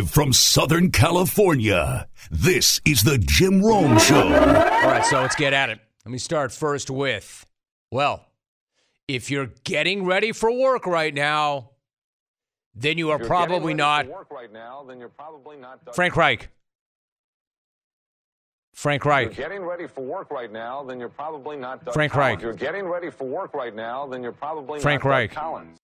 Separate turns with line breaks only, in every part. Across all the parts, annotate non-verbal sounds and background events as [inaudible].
Live from Southern California, this is the Jim Rome Show.
All right, so let's get at it. Let me start first with well, if you're getting ready for work right now, then you are probably not
work right now, then you're probably not Doug
Frank Reich. Frank
If you're
Reich.
getting ready for work right now, then you're probably not Doug
Frank
Collins.
Reich.
If you're getting ready for work right now, then you're probably
Frank
not Doug
Reich.
Collins.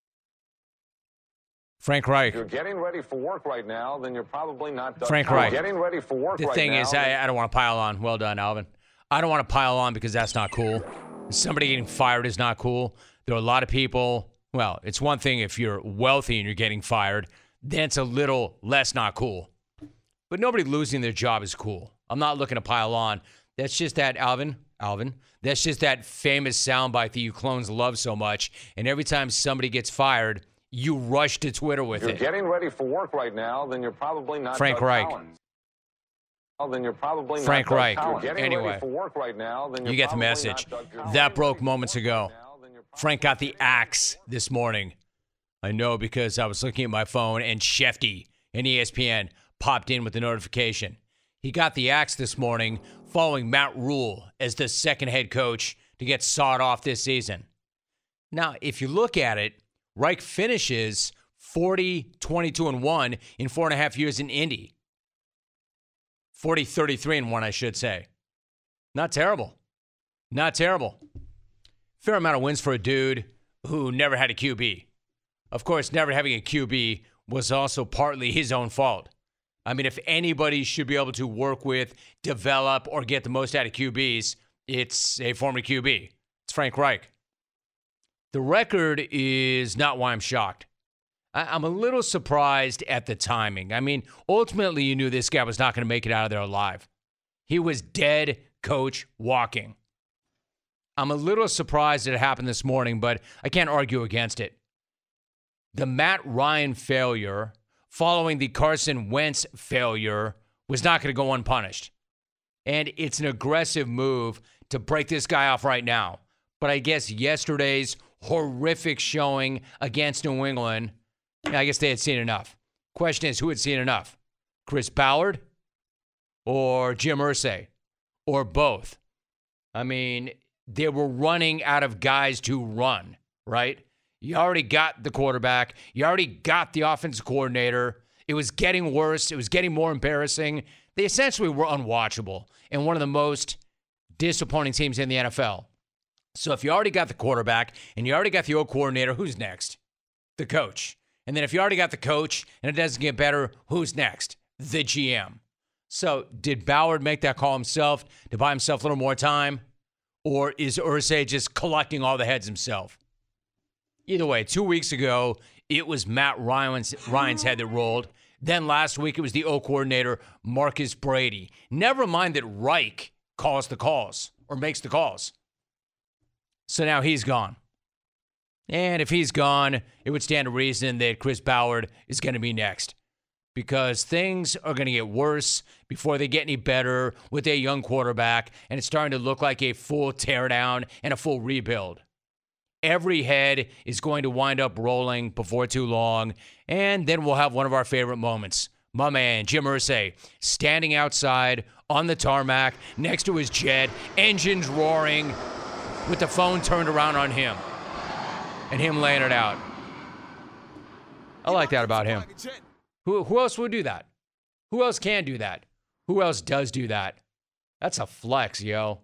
Frank Reich.
If you're getting ready for work right now, then you're probably not done.
Frank. Reich.
Getting ready for work
The
right
thing
now,
is, I, I don't want to pile on. Well done, Alvin. I don't want to pile on because that's not cool. Somebody getting fired is not cool. There are a lot of people. Well, it's one thing if you're wealthy and you're getting fired, then it's a little less not cool. But nobody losing their job is cool. I'm not looking to pile on. That's just that, Alvin. Alvin. That's just that famous soundbite that you clones love so much. And every time somebody gets fired, you rush to Twitter with
if you're
it.
getting ready for work right now, then you're probably not
Frank
Doug
Reich.
Collins. Well, then you're probably
Frank
not Doug
Reich.
Collins. You're getting
Anyway.
ready for work right now, then you're
You get the message.
not Doug Collins.
That broke moments ago. Frank got the axe this morning. I know because I was looking at my phone and Schefty and ESPN popped in with the notification. He got the axe this morning following Matt Rhule as the second head coach to get sawed off this season. Now, if you look at it, Reich finishes 40, 22, and 1 in four and a half years in Indy. 40, 33, and 1, I should say. Not terrible. Not terrible. Fair amount of wins for a dude who never had a QB. Of course, never having a QB was also partly his own fault. I mean, if anybody should be able to work with, develop, or get the most out of QBs, it's a former QB. It's Frank Reich. The record is not why I'm shocked. I- I'm a little surprised at the timing. I mean, ultimately, you knew this guy was not going to make it out of there alive. He was dead, coach, walking. I'm a little surprised it happened this morning, but I can't argue against it. The Matt Ryan failure following the Carson Wentz failure was not going to go unpunished. And it's an aggressive move to break this guy off right now. But I guess yesterday's horrific showing against New England, I guess they had seen enough. Question is, who had seen enough? Chris Ballard or Jim Irsay or both? I mean, they were running out of guys to run, right? You already got the quarterback. You already got the offensive coordinator. It was getting worse. It was getting more embarrassing. They essentially were unwatchable and one of the most disappointing teams in the NFL. So if you already got the quarterback and you already got the old coordinator, who's next? The coach. And then if you already got the coach and it doesn't get better, who's next? The GM. So did Ballard make that call himself to buy himself a little more time? Or is Irsay just collecting all the heads himself? Either way, two weeks ago, it was Matt Ryan's, Ryan's head that rolled. Then last week, it was the O coordinator, Marcus Brady. Never mind that Reich calls the calls or makes the calls. So now he's gone. And if he's gone, it would stand to reason that Chris Ballard is going to be next because things are going to get worse before they get any better with a young quarterback, and it's starting to look like a full teardown and a full rebuild. Every head is going to wind up rolling before too long, and then we'll have one of our favorite moments. My man, Jim Irsay, standing outside on the tarmac next to his jet, engines roaring, with the phone turned around on him, and him laying it out. I like that about him. Who, who else would do that? Who else can do that? Who else does do that? That's a flex, yo.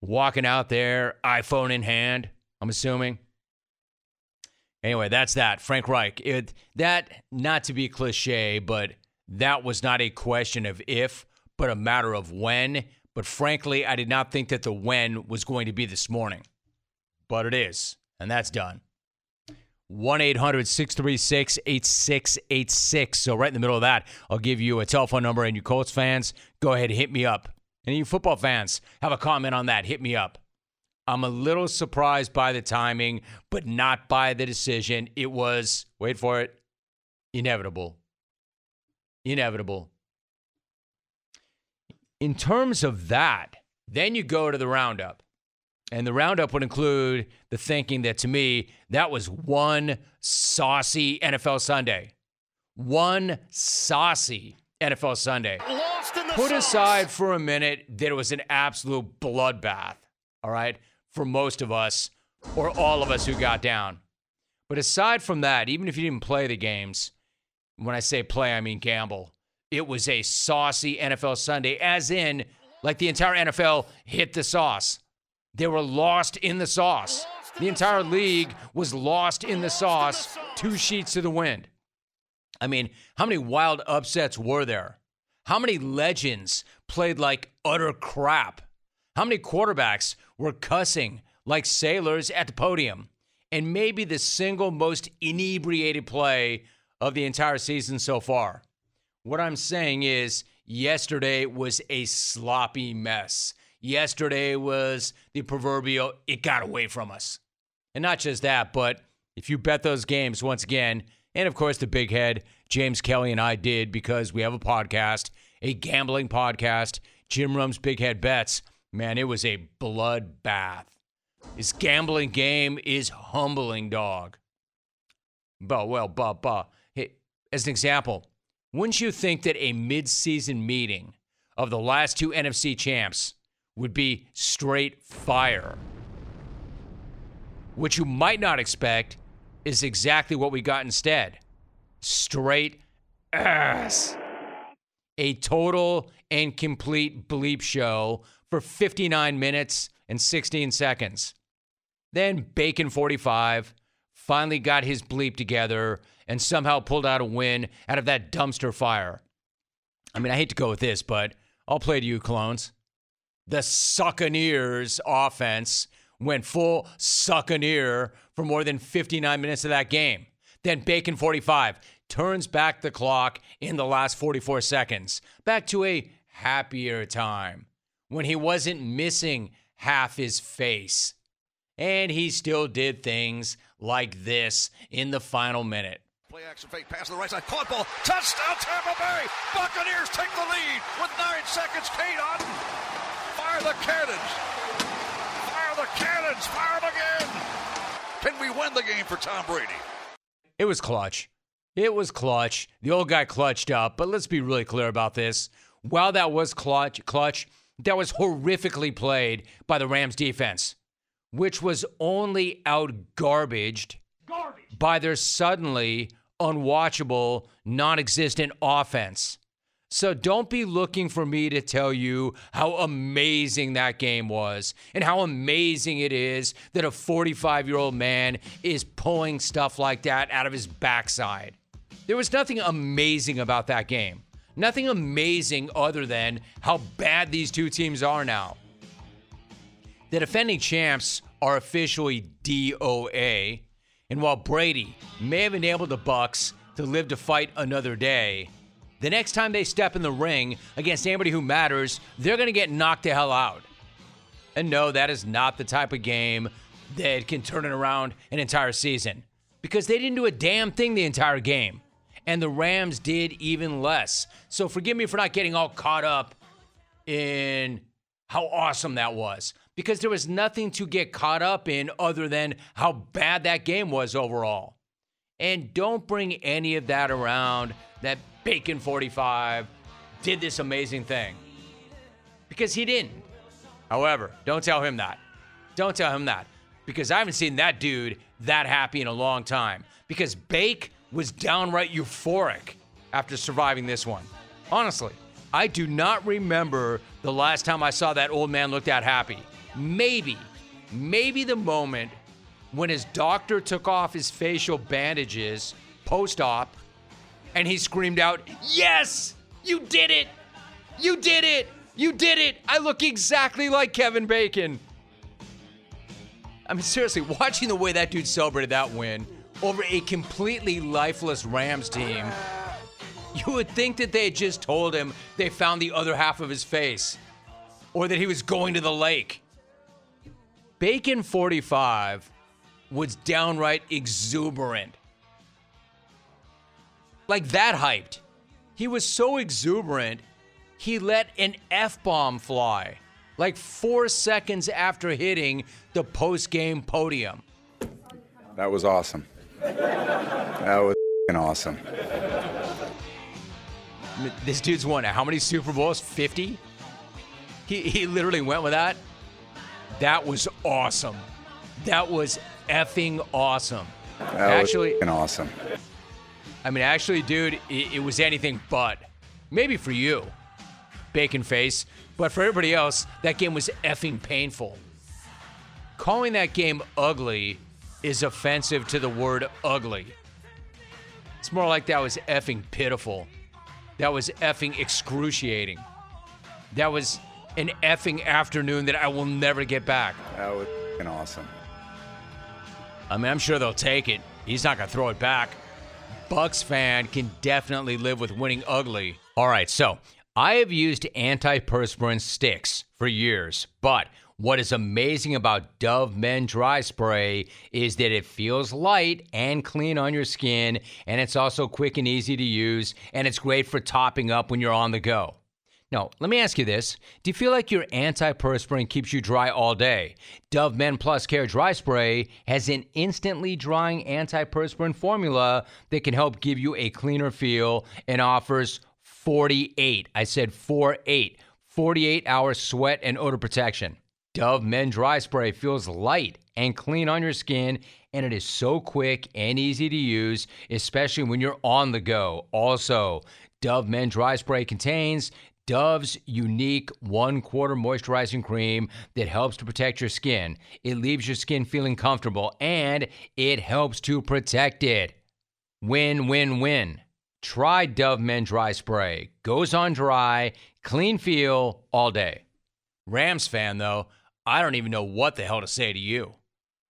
Walking out there, iPhone in hand, I'm assuming. Anyway, that's that. Frank Reich. It, that, not to be cliche, but that was not a question of if, but a matter of when. But frankly, I did not think that the when was going to be this morning. But it is, and that's done. 1 800 636 8686. So, right in the middle of that, I'll give you a telephone number. And you Colts fans, go ahead, hit me up. And you football fans, have a comment on that, hit me up. I'm a little surprised by the timing, but not by the decision. It was, wait for it, inevitable. Inevitable. In terms of that, then you go to the roundup. And the roundup would include the thinking that to me, that was one saucy NFL Sunday. One saucy NFL Sunday. Put aside for a minute that it was an absolute bloodbath, all right, for most of us or all of us who got down. But aside from that, even if you didn't play the games, when I say play, I mean gamble, it was a saucy NFL Sunday, as in, like the entire NFL hit the sauce. They were lost in the sauce. The entire league was lost in the sauce, two sheets to the wind. I mean, how many wild upsets were there? How many legends played like utter crap? How many quarterbacks were cussing like sailors at the podium? And maybe the single most inebriated play of the entire season so far. What I'm saying is, yesterday was a sloppy mess. Yesterday was the proverbial, it got away from us. And not just that, but if you bet those games once again, and of course the big head, James Kelly and I did because we have a podcast, a gambling podcast, Jim Rome's Big Head Bets. Man, it was a bloodbath. This gambling game is humbling, dog. But, well, but, but, hey, as an example, wouldn't you think that a mid-season meeting of the last two NFC champs would be straight fire? What you might not expect is exactly what we got instead straight ass. A total and complete bleep show for 59 minutes and 16 seconds. Then Bacon 45 finally got his bleep together and somehow pulled out a win out of that dumpster fire. I mean, I hate to go with this, but I'll play to you, clones. The Succaneers offense went full Succaneer for more than 59 minutes of that game. Then Bacon 45 turns back the clock in the last 44 seconds, back to a happier time when he wasn't missing half his face. And he still did things like this in the final minute.
Play action fake pass to the right side. Caught ball. Touchdown Tampa Bay. Buccaneers take the lead with nine seconds. Cade Otton. Fire the cannons. Fire the cannons. Fire them again. Can we win the game for Tom Brady?
It was clutch. It was clutch. The old guy clutched up, but let's be really clear about this. While that was clutch, clutch, that was horrifically played by the Rams defense, which was only out garbaged Garbage. By their suddenly unwatchable, non existent offense. So don't be looking for me to tell you how amazing that game was and how amazing it is that a 45 year old man is pulling stuff like that out of his backside. There was nothing amazing about that game. Nothing amazing other than how bad these two teams are now. The defending champs are officially DOA, and while Brady may have enabled the Bucks to live to fight another day, the next time they step in the ring against anybody who matters, they're going to get knocked the hell out. And no, that is not the type of game that can turn it around an entire season because they didn't do a damn thing the entire game and the Rams did even less. So forgive me for not getting all caught up in how awesome that was because there was nothing to get caught up in other than how bad that game was overall. And don't bring any of that around that Bacon 45 did this amazing thing because he didn't. However, don't tell him that. Don't tell him that because I haven't seen that dude that happy in a long time because Bake was downright euphoric after surviving this one. Honestly, I do not remember the last time I saw that old man look that happy. Maybe, maybe the moment when his doctor took off his facial bandages post op and he screamed out, Yes, you did it! You did it! You did it! I look exactly like Kevin Bacon. I mean, seriously, watching the way that dude celebrated that win over a completely lifeless Rams team, you would think that they had just told him they found the other half of his face or that he was going to the lake. Bacon 45 was downright exuberant. Like that hyped. He was so exuberant, he let an F bomb fly like four seconds after hitting the post game podium.
That was awesome. That was awesome.
This dude's won how many Super Bowls? 50? He, he literally went with that. That was awesome. That was effing awesome.
That
Actually-
was awesome.
I mean, actually, dude, it, it was anything but. Maybe for you, bacon face, but for everybody else, that game was effing painful. Calling that game ugly is offensive to the word ugly. It's more like that was effing pitiful. That was effing excruciating. That was an effing afternoon that I will never get back.
That was awesome.
I mean, I'm sure they'll take it. He's not going to throw it back. Bucks fan can definitely live with winning ugly. All right, so I have used antiperspirant sticks for years, but what is amazing about Dove Men Dry Spray is that it feels light and clean on your skin, and it's also quick and easy to use, and it's great for topping up when you're on the go. Now, let me ask you this. Do you feel like your antiperspirant keeps you dry all day? Dove Men Plus Care Dry Spray has an instantly drying antiperspirant formula that can help give you a cleaner feel and offers 48. I said 48. 48 hour sweat and odor protection. Dove Men Dry Spray feels light and clean on your skin, and it is so quick and easy to use, especially when you're on the go. Also, Dove Men Dry Spray contains Dove's unique one quarter moisturizing cream that helps to protect your skin. It leaves your skin feeling comfortable and it helps to protect it. Win, win, win. Try Dove Men Dry Spray. Goes on dry, clean feel all day. Rams fan, though, I don't even know what the hell to say to you.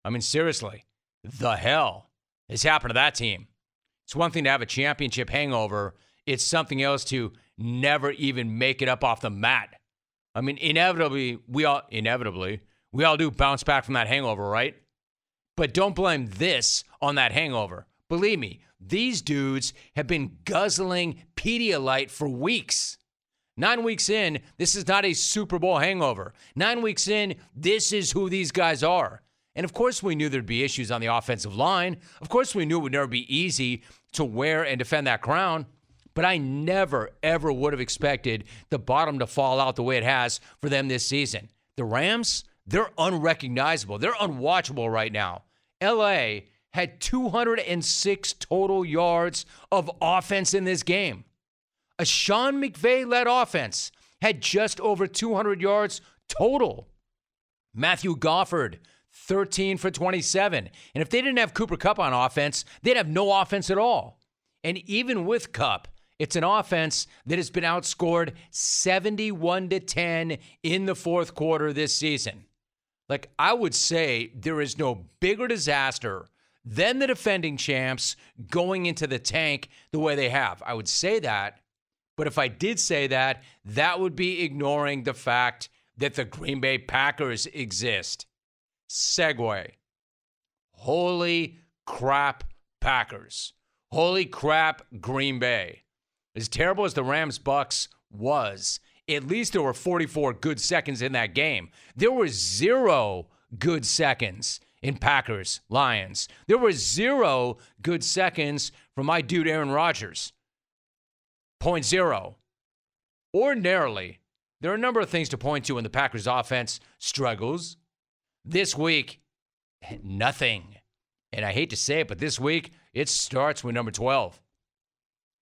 I mean, seriously, the hell has happened to that team? It's one thing to have a championship hangover, it's something else to never even make it up off the mat. I mean, inevitably, we all, inevitably, we all do bounce back from that hangover, right? But don't blame this on that hangover. Believe me, these dudes have been guzzling Pedialyte for weeks. Nine weeks in, this is not a Super Bowl hangover. Nine weeks in, this is who these guys are. And of course, we knew there'd be issues on the offensive line. Of course, we knew it would never be easy to wear and defend that crown. But I never, ever would have expected the bottom to fall out the way it has for them this season. The Rams, they're unrecognizable. They're unwatchable right now. LA had 206 total yards of offense in this game. A Sean McVay led offense had just over 200 yards total. Matthew Stafford, 13 for 27. And if they didn't have Cooper Kupp on offense, they'd have no offense at all. And even with Kupp, it's an offense that has been outscored 71 to 10 in the fourth quarter this season. Like I would say there is no bigger disaster than the defending champs going into the tank the way they have. I would say that, but if I did say that, that would be ignoring the fact that the Green Bay Packers exist. Segue. Holy crap, Packers. Holy crap, Green Bay. As terrible as the Rams Bucks was, at least there were 44 good seconds in that game. There were zero good seconds in Packers Lions. There were zero good seconds from my dude Aaron Rodgers. Point zero. Ordinarily, there are a number of things to point to when the Packers offense struggles. This week, nothing. And I hate to say it, but this week, it starts with number 12.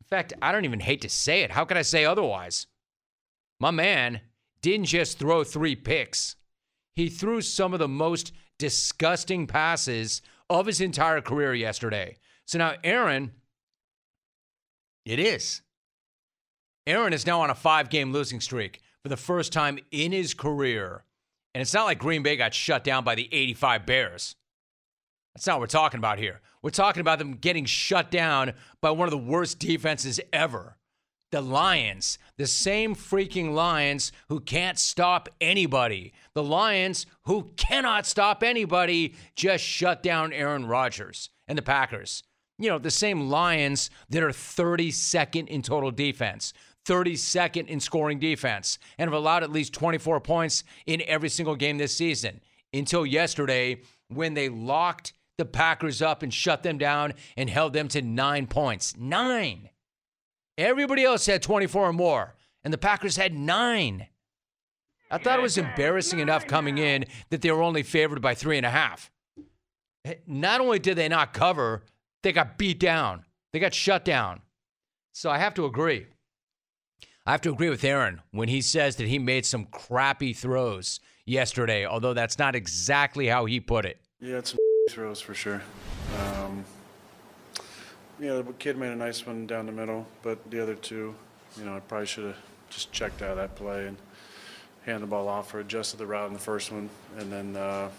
In fact, I don't even hate to say it. How can I say otherwise? My man didn't just throw three picks, he threw some of the most disgusting passes of his entire career yesterday. So now, Aaron, it is. Aaron is now on a five game losing streak for the first time in his career. And it's not like Green Bay got shut down by the 85 Bears. That's not what we're talking about here. We're talking about them getting shut down by one of the worst defenses ever. The Lions, the same freaking Lions who can't stop anybody. The Lions who cannot stop anybody just shut down Aaron Rodgers and the Packers. You know, the same Lions that are 32nd in total defense, 32nd in scoring defense, and have allowed at least 24 points in every single game this season until yesterday when they locked the Packers up and shut them down and held them to nine points. Nine. Everybody else had 24 or more, and the Packers had nine. I thought it was embarrassing enough coming in that they were only favored by three and a half. Not only did they not cover, they got beat down, they got shut down. So I have to agree. I have to agree with Aaron when he says that he made some crappy throws yesterday, although that's not exactly how he put it.
Yeah, it's throws for sure. Um, yeah, the kid made a nice one down the middle, but the other two, you know, I probably should have just checked out of that play and handed the ball off or adjusted the route in the first one. And then, uh,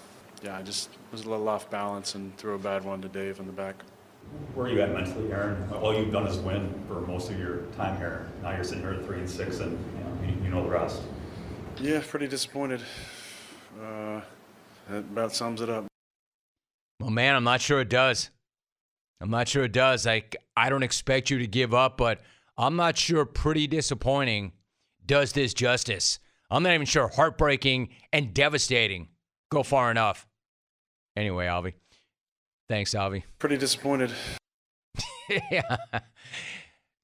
yeah, I just was a little off balance and threw a bad one to Dave in the back.
Where are you at mentally, Aaron? All you've done is win for most of your time here. Now you're sitting here at three and six, and you know, you, you know the rest.
Yeah, pretty disappointed. Uh, that about sums it up.
Well, man, I'm not sure it does. I'm not sure it does. I, I don't expect you to give up, but I'm not sure pretty disappointing does this justice. I'm not even sure heartbreaking and devastating go far enough. Anyway, Alvy. Thanks, Alvy.
Pretty disappointed.
yeah. [laughs]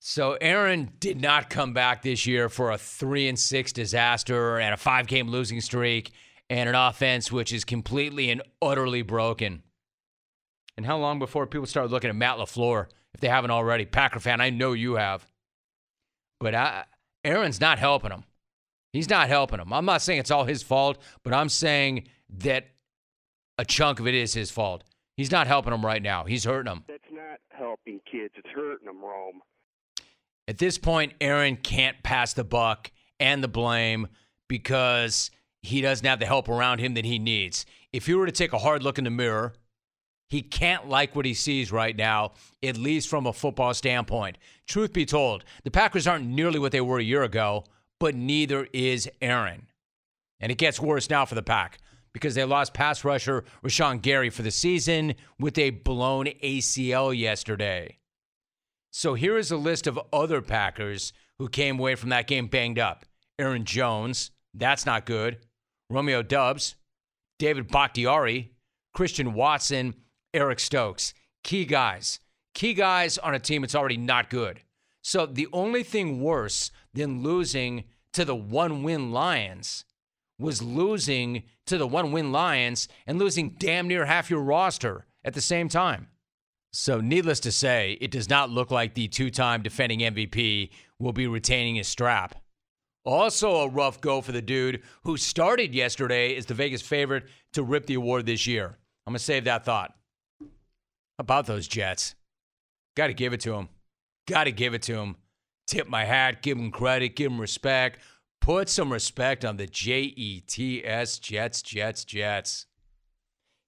So Aaron did not come back this year for a three and six disaster and a five game losing streak and an offense which is completely and utterly broken. And how long before people start looking at Matt LaFleur, if they haven't already? Packer fan, I know you have. But I, Aaron's not helping him. He's not helping him. I'm not saying it's all his fault, but I'm saying that a chunk of it is his fault. He's not helping him right now. He's hurting him.
That's not helping kids. It's hurting them, Rome.
At this point, Aaron can't pass the buck and the blame because he doesn't have the help around him that he needs. If you were to take a hard look in the mirror, he can't like what he sees right now, at least from a football standpoint. Truth be told, the Packers aren't nearly what they were a year ago, but neither is Aaron. And it gets worse now for the Pack because they lost pass rusher Rashan Gary for the season with a blown ACL yesterday. So here is a list of other Packers who came away from that game banged up. Aaron Jones, that's not good. Romeo Doubs, David Bakhtiari, Christian Watson, Eric Stokes. Key guys. Key guys on a team that's already not good. So the only thing worse than losing to the one win Lions was losing to the one win Lions and losing damn near half your roster at the same time. So, needless to say, it does not look like the two time defending MVP will be retaining his strap. Also, a rough go for the dude who started yesterday as the Vegas favorite to rip the award this year. I'm going to save that thought. About those Jets. Got to give it to him. Got to give it to him. Tip my hat, give him credit, give him respect. Put some respect on the J E T S Jets, Jets, Jets.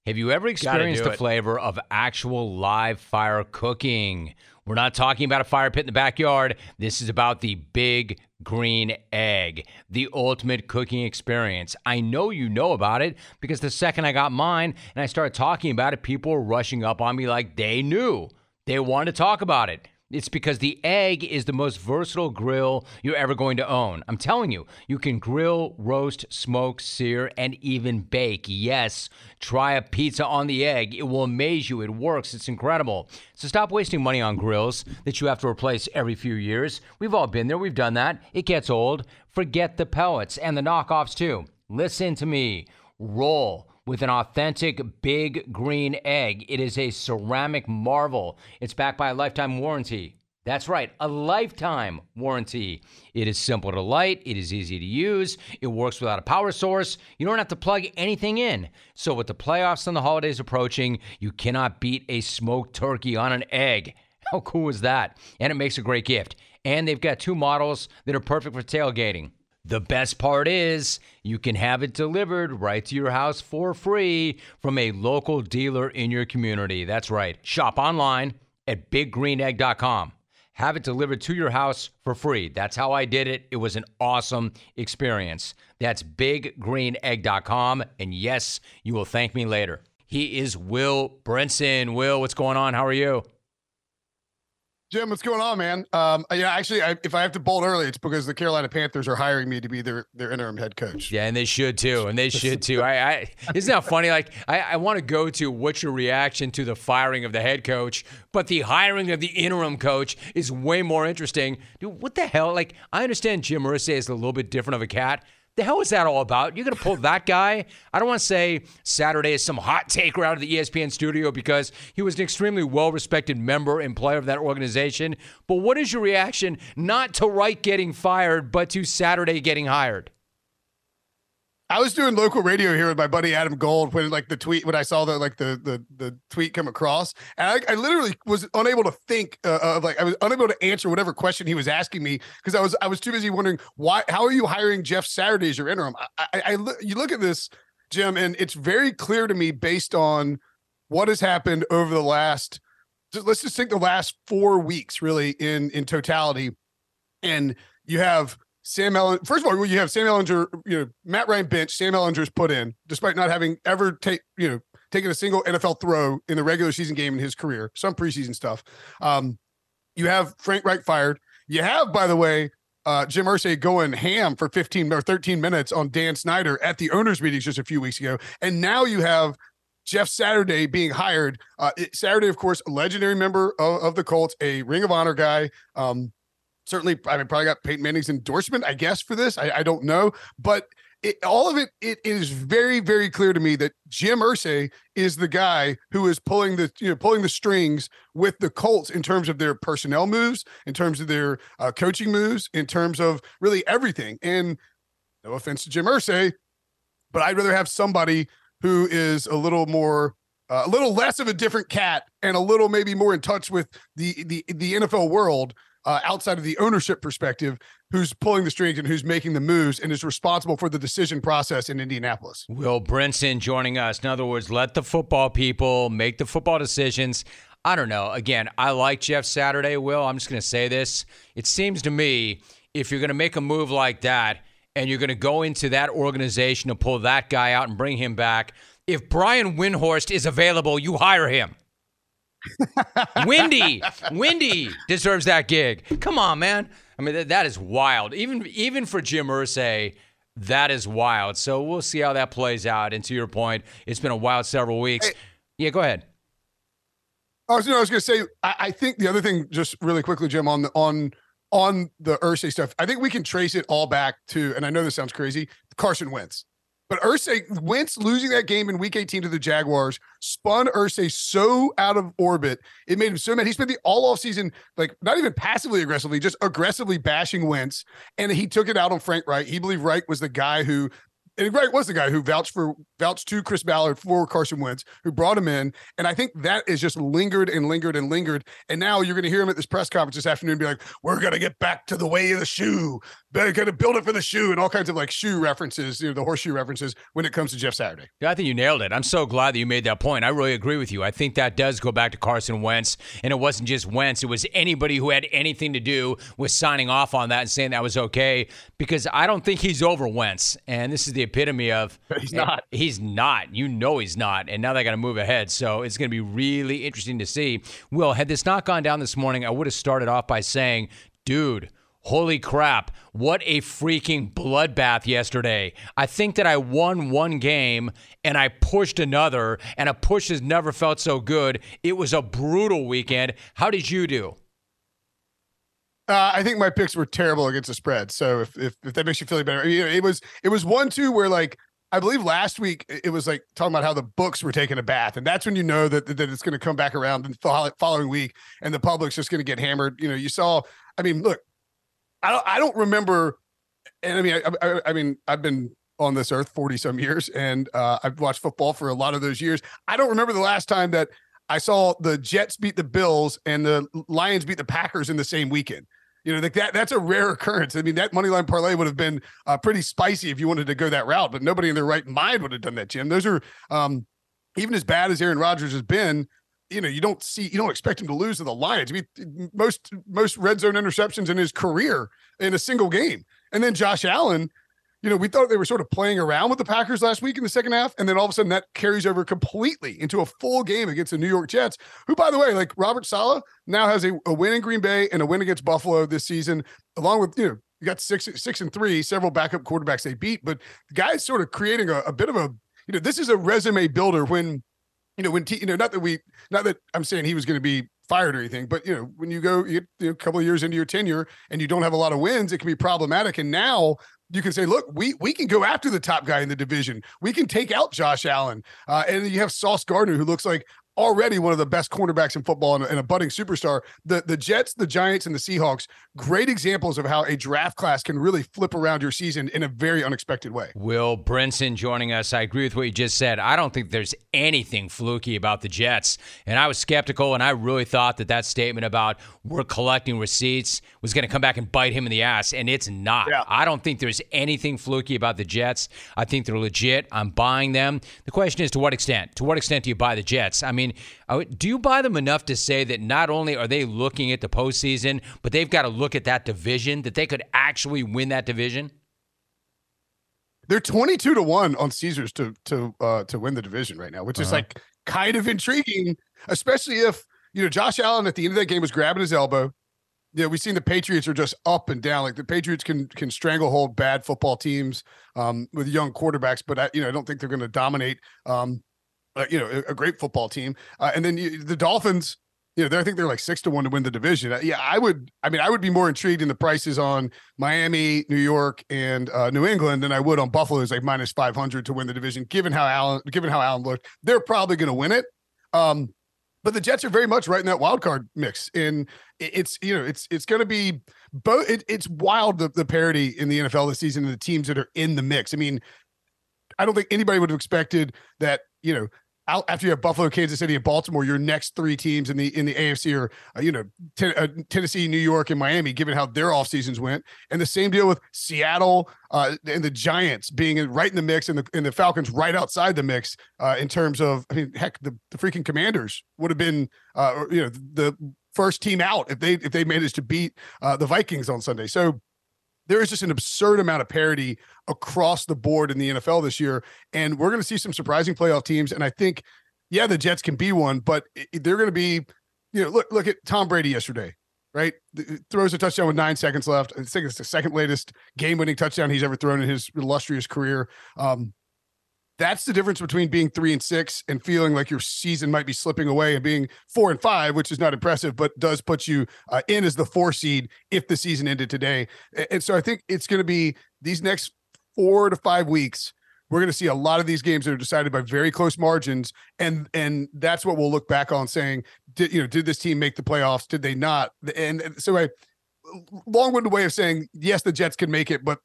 Have you ever experienced the flavor of actual live fire cooking? We're not talking about a fire pit in the backyard. This is about the big green egg, the ultimate cooking experience. I know you know about it because the second I got mine and I started talking about it, people were rushing up on me like they knew. They wanted to talk about it. It's because the egg is the most versatile grill you're ever going to own. I'm telling you, you can grill, roast, smoke, sear, and even bake. Yes, try a pizza on the egg. It will amaze you. It works. It's incredible. So stop wasting money on grills that you have to replace every few years. We've all been there. We've done that. It gets old. Forget the pellets and the knockoffs too. Listen to me. Roll with an authentic big green egg. It is a ceramic marvel. It's backed by a lifetime warranty. That's right, a lifetime warranty. It is simple to light, it is easy to use, it works without a power source. You don't have to plug anything in. So, with the playoffs and the holidays approaching, you cannot beat a smoked turkey on an egg. How cool is that? And it makes a great gift. And they've got two models that are perfect for tailgating. The best part is you can have it delivered right to your house for free from a local dealer in your community. That's right. Shop online at biggreenegg.com. Have it delivered to your house for free. That's how I did it. It was an awesome experience. That's biggreenegg.com. And yes, you will thank me later. He is Will Brinson. Will, what's going on? How are you?
Jim, what's going on, man? Um, yeah, actually, I, if I have to bolt early, it's because the Carolina Panthers are hiring me to be their their interim head coach.
Yeah, and they should too, and they should too. I, I isn't that funny? Like, I, I want to go to what's your reaction to the firing of the head coach, but the hiring of the interim coach is way more interesting. Dude, what the hell? Like, I understand Jim Irsay is a little bit different of a cat, the hell is that all about? You're going to pull that guy? I don't want to say Saturday is some hot taker out of the ESPN studio because he was an extremely well respected member and player of that organization. But what is your reaction not to Reich getting fired, but to Saturday getting hired?
I was doing local radio here with my buddy Adam Gold when like the tweet when I saw the like the the the tweet come across, and I, I literally was unable to think uh, of like I was unable to answer whatever question he was asking me because I was I was too busy wondering why how are you hiring Jeff Saturday as your interim? I, I, I you look at this, Jim, and it's very clear to me based on what has happened over the last let's just think the last four weeks really in in totality, and you have Sam Ehlinger. First of all, you have Sam Ehlinger, you know, Matt Ryan bench. Sam Ehlinger's put in, despite not having ever take, you know, taken a single NFL throw in the regular season game in his career. Some preseason stuff. Um, you have Frank Reich fired. You have, by the way, uh, Jim Irsay going ham for 15 or 13 minutes on Dan Snyder at the owners' meetings just a few weeks ago, and now you have Jeff Saturday being hired. Uh, Saturday, of course, a legendary member of, of, the Colts, a Ring of Honor guy. Um, certainly, I mean, probably got Peyton Manning's endorsement, I guess, for this. I, I don't know, but it, all of it, it is very, very clear to me that Jim Irsay is the guy who is pulling the, you know, pulling the strings with the Colts in terms of their personnel moves, in terms of their uh, coaching moves, in terms of really everything. And no offense to Jim Irsay, but I'd rather have somebody who is a little more uh, a little less of a different cat and a little maybe more in touch with the the the NFL world uh, outside of the ownership perspective who's pulling the strings and who's making the moves and is responsible for the decision process in Indianapolis.
Will Brinson joining us. In other words, let the football people make the football decisions. I don't know. Again, I like Jeff Saturday, Will. I'm just going to say this. It seems to me if you're going to make a move like that and you're going to go into that organization to pull that guy out and bring him back, if Brian Windhorst is available, you hire him. Windy, Windy deserves that gig. Come on, man. I mean, that, that is wild. Even even for Jim Irsay, that is wild. So we'll see how that plays out. And to your point, it's been a wild several weeks. Hey, yeah, go ahead.
I was, you know, I was going to say, I, I, think the other thing, just really quickly, Jim, on the on on the Irsay stuff, I think we can trace it all back to, and I know this sounds crazy, Carson Wentz. But Irsay, Wentz losing that game in week 18 to the Jaguars spun Irsay so out of orbit. It made him so mad. He spent the all off season, like not even passively aggressively, just aggressively bashing Wentz. And he took it out on Frank Reich. He believed Reich was the guy who and Reich was the guy who vouched for vouched to Chris Ballard for Carson Wentz, who brought him in. And I think that is just lingered and lingered and lingered. And now you're going to hear him at this press conference this afternoon be like, "We're going to get back to the way of the shoe. Better going to build it for the shoe," and all kinds of like shoe references, you know, the horseshoe references when it comes to Jeff Saturday.
Yeah, I think you nailed it. I'm so glad that you made that point. I really agree with you. I think that does go back to Carson Wentz, and it wasn't just Wentz; it was anybody who had anything to do with signing off on that and saying that was okay. Because I don't think he's over Wentz, and this is the epitome of [laughs]
He's not.
He's not. You know he's not. And now they got to move ahead. So it's going to be really interesting to see. Will, had this not gone down this morning, I would have started off by saying, dude, Holy crap, what a freaking bloodbath yesterday. I think that I won one game and I pushed another, and a push has never felt so good. It was a brutal weekend. How did you do?
Uh, I think my picks were terrible against the spread. So if, if, if that makes you feel better, it was it was one two where like I believe last week it was like talking about how the books were taking a bath, and that's when you know that that it's going to come back around the following week, and the public's just going to get hammered. You know, you saw. I mean, look, I don't I don't remember, and I mean, I, I, I mean, I've been on this earth 40 some years and uh, I've watched football for a lot of those years. I don't remember the last time that I saw the Jets beat the Bills and the Lions beat the Packers in the same weekend. You know, like that that's a rare occurrence. I mean, that money line parlay would have been uh, pretty spicy if you wanted to go that route, but nobody in their right mind would have done that, Jim. Those are um, even as bad as Aaron Rodgers has been, you know, you don't see, you don't expect him to lose to the Lions. I mean, most most red zone interceptions in his career in a single game, and then Josh Allen, you know, we thought they were sort of playing around with the Packers last week in the second half, and then all of a sudden that carries over completely into a full game against the New York Jets, who, by the way, like Robert Saleh now has a, a win in Green Bay and a win against Buffalo this season, along with you know you got six six and three, several backup quarterbacks they beat, but the guy's sort of creating a, a bit of a you know this is a resume builder when you know when t- you know not that we not that I'm saying he was going to be fired or anything, but you know when you go you you know, a couple of years into your tenure and you don't have a lot of wins, it can be problematic. And now you can say, look, we we can go after the top guy in the division. We can take out Josh Allen, uh, and you have Sauce Gardner, who looks like already one of the best cornerbacks in football and a, and a, budding superstar. The the Jets, the Giants, and the Seahawks, great examples of how a draft class can really flip around your season in a very unexpected way.
Will Brinson joining us. I agree with what you just said. I don't think there's anything fluky about the Jets, and I was skeptical, and I really thought that that statement about we're collecting receipts was going to come back and bite him in the ass, and it's not. Yeah. I don't think there's anything fluky about the Jets. I think they're legit. I'm buying them. The question is to what extent? To what extent do you buy the Jets? I mean mean, do you buy them enough to say that not only are they looking at the postseason, but they've got to look at that division, that they could actually win that division?
They're 22 to 1 on Caesars to to uh to win the division right now, which uh-huh. is like kind of intriguing, especially if, you know, Josh Allen at the end of that game was grabbing his elbow. Yeah, we've seen the Patriots are just up and down. Like the Patriots can can stranglehold bad football teams um, with young quarterbacks, but I, you know I don't think they're going to dominate. Um, uh, you know, a, great football team. Uh, and then you, the Dolphins, you know, I think they're like six to one to win the division. Uh, yeah, I would. I mean, I would be more intrigued in the prices on Miami, New York, and uh, New England than I would on Buffalo is like minus five hundred to win the division. Given how Allen, given how Allen looked, they're probably going to win it. Um, but the Jets are very much right in that wild card mix, and it's you know it's it's going to be both. It, it's wild the, the parity in the NFL this season and the teams that are in the mix. I mean, I don't think anybody would have expected that you know out after you have Buffalo, Kansas City, and Baltimore, your next three teams in the in the AFC are uh, you know uh, Tennessee, New York, and Miami. Given how their off seasons went, and the same deal with Seattle uh, and the Giants being in, right in the mix, and the and the Falcons right outside the mix uh, in terms of I mean, heck, the, the freaking Commanders would have been uh, you know the first team out if they if they managed to beat uh, the Vikings on Sunday. So there is just an absurd amount of parity across the board in the NFL this year. And we're going to see some surprising playoff teams. And I think, yeah, the Jets can be one, but they're going to be, you know, look, look at Tom Brady yesterday, right? Throws a touchdown with nine seconds left. I think it's the second latest game winning touchdown he's ever thrown in his illustrious career. Um, that's the difference between being three and six and feeling like your season might be slipping away and being four and five, which is not impressive, but does put you uh, in as the four seed if the season ended today. And so I think it's going to be these next four to five weeks. We're going to see a lot of these games that are decided by very close margins, and and that's what we'll look back on saying, did you know, did this team make the playoffs? Did they not? And, and so I long-winded way of saying yes, the Jets can make it, but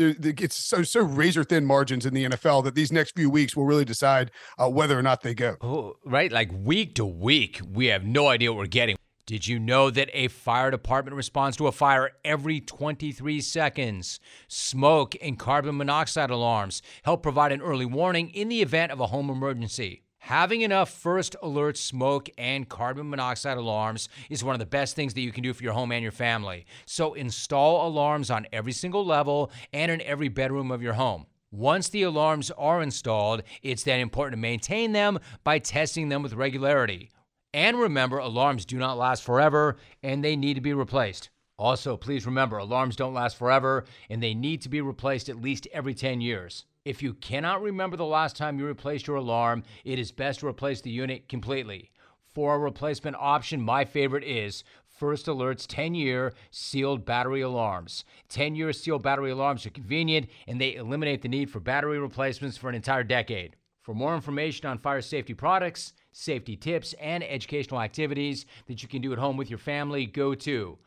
it's so so razor thin margins in the NFL that these next few weeks will really decide uh, whether or not they go.
Oh, right, like week to week, we have no idea what we're getting. Did you know that a fire department responds to a fire every 23 seconds? Smoke and carbon monoxide alarms help provide an early warning in the event of a home emergency. Having enough first alert smoke and carbon monoxide alarms is one of the best things that you can do for your home and your family. So install alarms on every single level and in every bedroom of your home. Once the alarms are installed, it's then important to maintain them by testing them with regularity. And remember, alarms do not last forever and they need to be replaced. Also, please remember, alarms don't last forever and they need to be replaced at least every 10 years. If you cannot remember the last time you replaced your alarm, it is best to replace the unit completely. For a replacement option, my favorite is First Alert's 10 year sealed battery alarms. 10 year sealed battery alarms are convenient and they eliminate the need for battery replacements for an entire decade. For more information on fire safety products, safety tips, and educational activities that you can do at home with your family, go to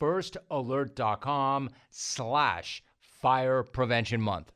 firstalert.com slash fire prevention month.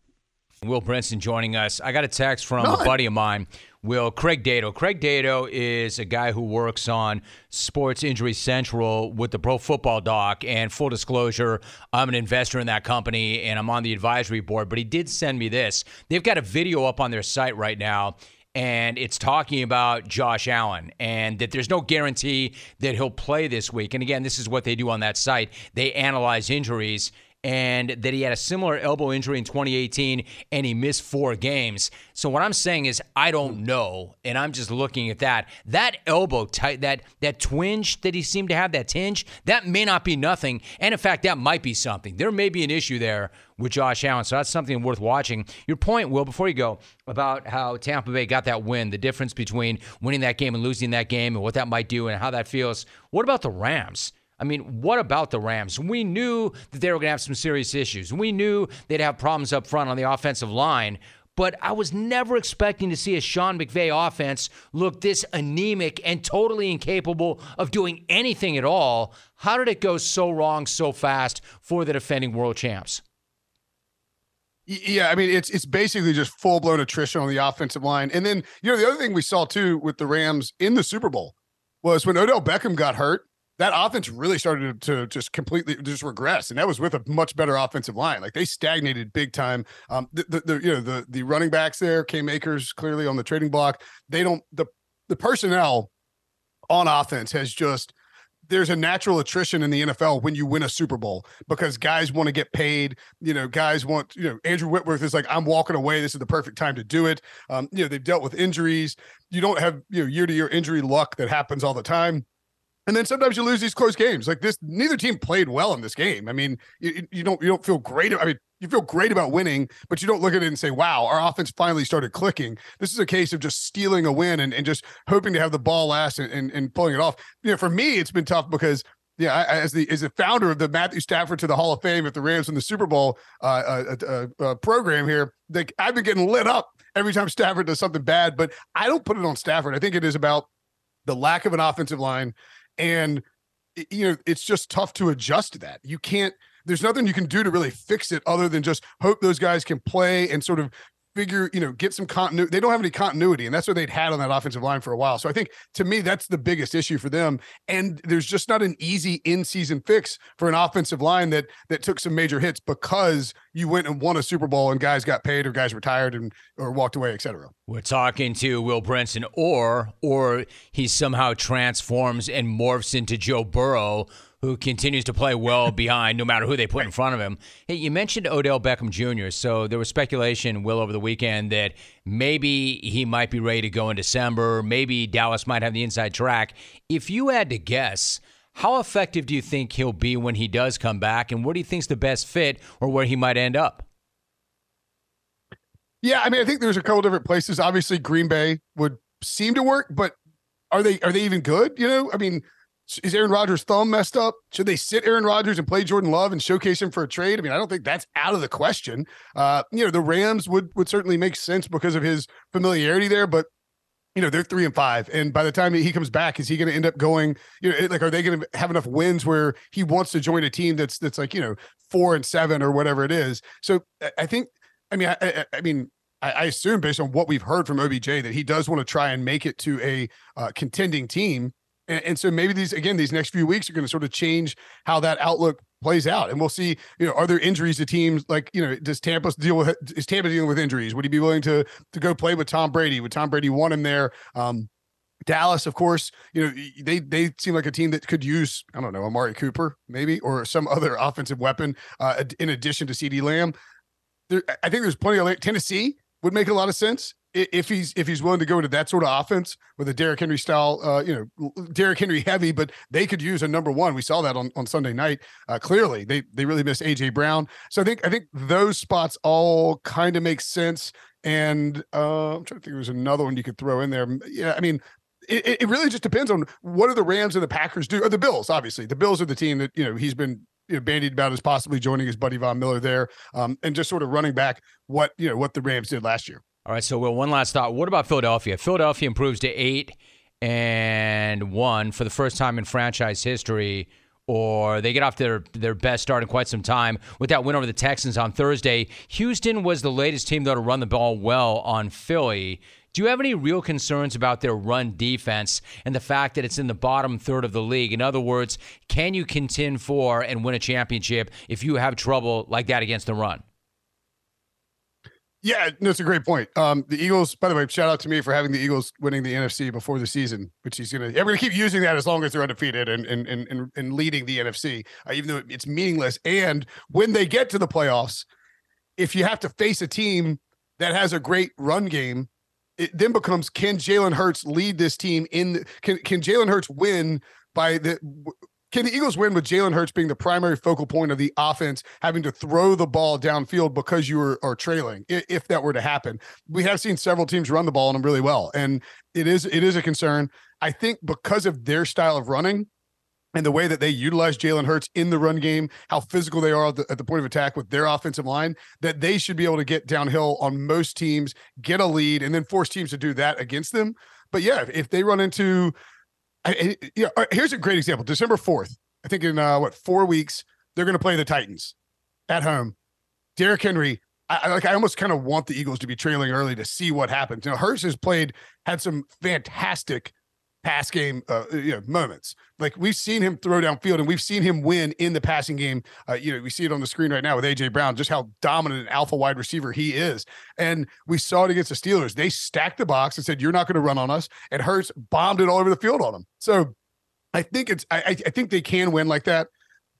Will Brinson joining us. I got a text from a buddy of mine, Will Craig Dato. Craig Dato is a guy who works on Sports Injury Central with the Pro Football Doc. And full disclosure, I'm an investor in that company and I'm on the advisory board. But he did send me this. They've got a video up on their site right now and it's talking about Josh Allen and that there's no guarantee that he'll play this week. And again, this is what they do on that site. They analyze injuries and that he had a similar elbow injury in 2018 and he missed four games. So what I'm saying is I don't know, and I'm just looking at that. That elbow tight, that that twinge that he seemed to have, that tinge, that may not be nothing, and in fact that might be something. There may be an issue there with Josh Allen, so that's something worth watching. Your point, Will, before you go about how Tampa Bay got that win, the difference between winning that game and losing that game, and what that might do, and how that feels. What about the Rams? I mean, what about the Rams? We knew that they were going to have some serious issues. We knew they'd have problems up front on the offensive line, but I was never expecting to see a Sean McVay offense look this anemic and totally incapable of doing anything at all. How did it go so wrong so fast for the defending world champs?
Yeah, I mean it's it's basically just full blown attrition on the offensive line, and then you know the other thing we saw too with the Rams in the Super Bowl was when Odell Beckham got hurt that offense really started to just completely just regress, and that was with a much better offensive line. Like they stagnated big time. Um, the, the, the you know the the running backs there, Cam Akers clearly on the trading block. They don't the the personnel on offense has just there's a natural attrition in the NFL when you win a Super Bowl because guys want to get paid. You know, guys want, you know, Andrew Whitworth is like, I'm walking away. This is the perfect time to do it. Um, you know, they've dealt with injuries. You don't have, you know, year to year injury luck that happens all the time. And then sometimes you lose these close games. Like this, neither team played well in this game. I mean, you, you don't you don't feel great. I mean, you feel great about winning, but you don't look at it and say, "Wow, our offense finally started clicking." This is a case of just stealing a win and, and just hoping to have the ball last and, and, and pulling it off. You know, for me, it's been tough because yeah, I, as the as the founder of the Matthew Stafford to the Hall of Fame at the Rams in the Super Bowl uh, uh, uh, uh, program here, like I've been getting lit up every time Stafford does something bad, but I don't put it on Stafford. I think it is about the lack of an offensive line and you know, it's just tough to adjust to that. You can't there's nothing you can do to really fix it other than just hope those guys can play and sort of figure, you know, get some continuity. They don't have any continuity, and that's what they'd had on that offensive line for a while. So I think to me, that's the biggest issue for them. And there's just not an easy in-season fix for an offensive line that that took some major hits because you went and won a Super Bowl and guys got paid or guys retired and or walked away, etc.
We're talking to Will Brinson, or or he somehow transforms and morphs into Joe Burrow who continues to play well behind no matter who they put in front of him. Hey, you mentioned Odell Beckham Jr., so there was speculation, Will, over the weekend that maybe he might be ready to go in December. Maybe Dallas might have the inside track. If you had to guess, how effective do you think he'll be when he does come back, and where do you think's the best fit or where he might end up?
Yeah, I mean, I think there's a couple different places. Obviously, Green Bay would seem to work, but are they are they even good? You know, I mean, is Aaron Rodgers' thumb messed up? Should they sit Aaron Rodgers and play Jordan Love and showcase him for a trade? I mean, I don't think that's out of the question. Uh, you know, the Rams would would certainly make sense because of his familiarity there, but you know, they're three and five. And by the time he comes back, is he going to end up going, you know, like, are they going to have enough wins where he wants to join a team that's, that's like, you know, four and seven or whatever it is. So I think, I mean, I, I mean, I, assume based on what we've heard from OBJ that he does want to try and make it to a uh, contending team. And, and so maybe these again these next few weeks are going to sort of change how that outlook plays out, and we'll see. You know, are there injuries to teams like you know does Tampa deal with is Tampa dealing with injuries? Would he be willing to to go play with Tom Brady? Would Tom Brady want him there? Um, Dallas, of course, you know they they seem like a team that could use I don't know Amari Cooper maybe or some other offensive weapon uh, in addition to CeeDee Lamb. There, I think there's plenty of Tennessee would make a lot of sense if he's if he's willing to go into that sort of offense with a Derrick Henry style, uh, you know, Derrick Henry heavy, but they could use a number one. We saw that on, on Sunday night. Uh, clearly, they they really missed AJ Brown. So I think I think those spots all kind of make sense. And uh, I'm trying to think. There's another one you could throw in there. Yeah, I mean, it, it really just depends on what do the Rams and the Packers do. Or the Bills, obviously, the Bills are the team that you know he's been you know, bandied about as possibly joining his buddy Von Miller there, um, and just sort of running back what you know what the Rams did last year.
All right, so one last thought. What about Philadelphia? Philadelphia improves to eight and one for the first time in franchise history, or they get off their their best start in quite some time with that win over the Texans on Thursday. Houston was the latest team though to run the ball well on Philly. Do you have any real concerns about their run defense and the fact that it's in the bottom third of the league? In other words, can you contend for and win a championship if you have trouble like that against the run?
Yeah, it's a great point. Um, the Eagles, by the way, shout out to me for having the Eagles winning the NFC before the season, which he's gonna. I'm gonna keep using that as long as they're undefeated and and and and, leading the NFC, uh, even though it's meaningless. And when they get to the playoffs, if you have to face a team that has a great run game, it then becomes can Jalen Hurts lead this team in? Can can Jalen Hurts win by the can the Eagles win with Jalen Hurts being the primary focal point of the offense, having to throw the ball downfield because you are, are trailing? If that were to happen, we have seen several teams run the ball on them really well, and it is it is a concern. I think because of their style of running, and the way that they utilize Jalen Hurts in the run game, how physical they are at the, at the, point of attack with their offensive line, that they should be able to get downhill on most teams, get a lead, and then force teams to do that against them. But yeah, if they run into Yeah, uh, here's a great example. December 4th, I think in uh, what four weeks, they're going to play the Titans at home. Derrick Henry, I, like I almost kind of want the Eagles to be trailing early to see what happens. You know, Hurts has played, had some fantastic pass game uh, you know, moments. Like we've seen him throw downfield and we've seen him win in the passing game. Uh, you know, we see it on the screen right now with AJ Brown, just how dominant an alpha wide receiver he is. And we saw it against the Steelers. They stacked the box and said, "You're not going to run on us," and Hurts bombed it all over the field on them. So I think it's I, I think they can win like that,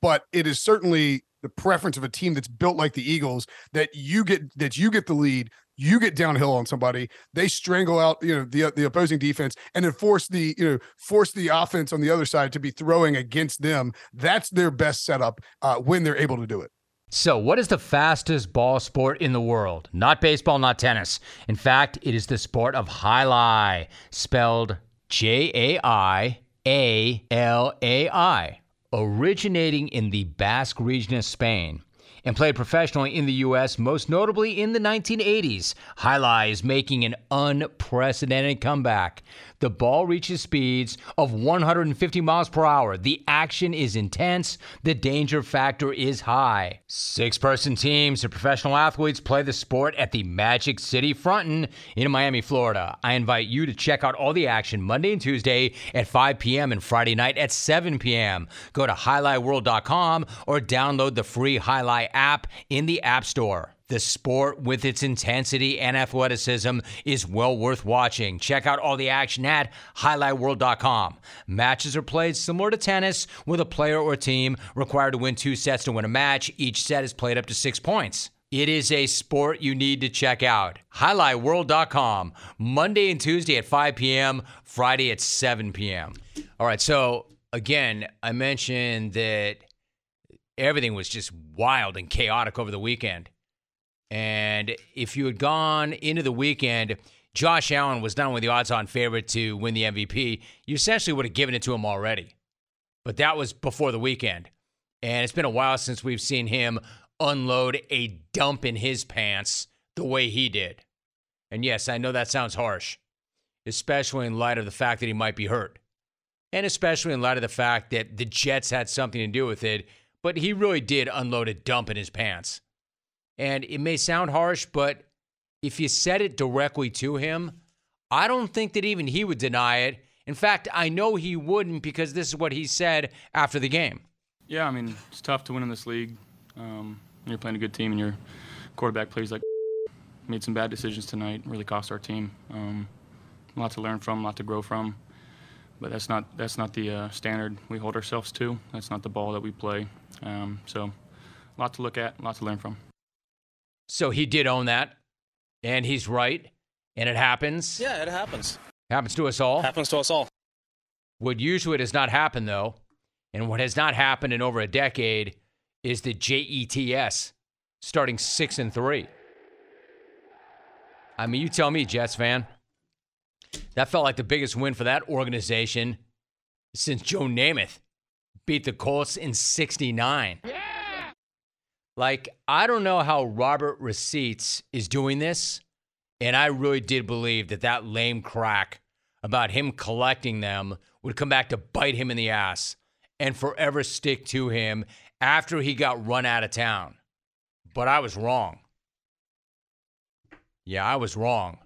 but it is certainly the preference of a team that's built like the Eagles that you get that you get the lead, you get downhill on somebody, they strangle out you know the the opposing defense, and then force the you know force the offense on the other side to be throwing against them. That's their best setup uh, when they're able to do it.
So, what is the fastest ball sport in the world? Not baseball, not tennis. In fact, it is the sport of jai alai, spelled J A I A L A I, originating in the Basque region of Spain and played professionally in the U.S., most notably in the 1980s. Jai alai is making an unprecedented comeback. The ball reaches speeds of 150 miles per hour. The action is intense. The danger factor is high. Six person teams of professional athletes play the sport at the Magic City Fronton in Miami, Florida. I invite you to check out all the action Monday and Tuesday at 5 p.m. and Friday night at 7 p.m. Go to JaiAlaiWorld.com or download the free alai app in the App Store. The sport, with its intensity and athleticism, is well worth watching. Check out all the action at JaiAlaiWorld.com. Matches are played similar to tennis, with a player or team required to win two sets to win a match. Each set is played up to six points. It is a sport you need to check out. JaiAlaiWorld.com, Monday and Tuesday at 5 p.m., Friday at 7 p.m. All right, so again, I mentioned that everything was just wild and chaotic over the weekend. And if you had gone into the weekend, Josh Allen was not only the odds on favorite to win the MVP, you essentially would have given it to him already. But that was before the weekend. And it's been a while since we've seen him unload a dump in his pants the way he did. And yes, I know that sounds harsh, especially in light of the fact that he might be hurt. And especially in light of the fact that the Jets had something to do with it, but he really did unload a dump in his pants. And it may sound harsh, but if you said it directly to him, I don't think that even he would deny it. In fact, I know he wouldn't because this is what he said after the game.
Yeah, I mean, it's tough to win in this league. Um, you're playing a good team, and your quarterback plays like made some bad decisions tonight. Really cost our team. Um, a lot to learn from, a lot to grow from. But that's not that's not the uh, standard we hold ourselves to. That's not the ball that we play. Um, so, a lot to look at, a lot to learn from.
So he did own that, and he's right, and it happens.
Yeah, it happens.
Happens to us all.
Happens to us all.
What usually does not happen, though, and what has not happened in over a decade, is the JETS starting six and three. I mean, you tell me, Jets fan. That felt like the biggest win for that organization since Joe Namath beat the Colts in 69. Yeah! Like, I don't know how Robert Receipts is doing this. And I really did believe that that lame crack about him collecting them would come back to bite him in the ass and forever stick to him after he got run out of town. But I was wrong. Yeah, I was wrong.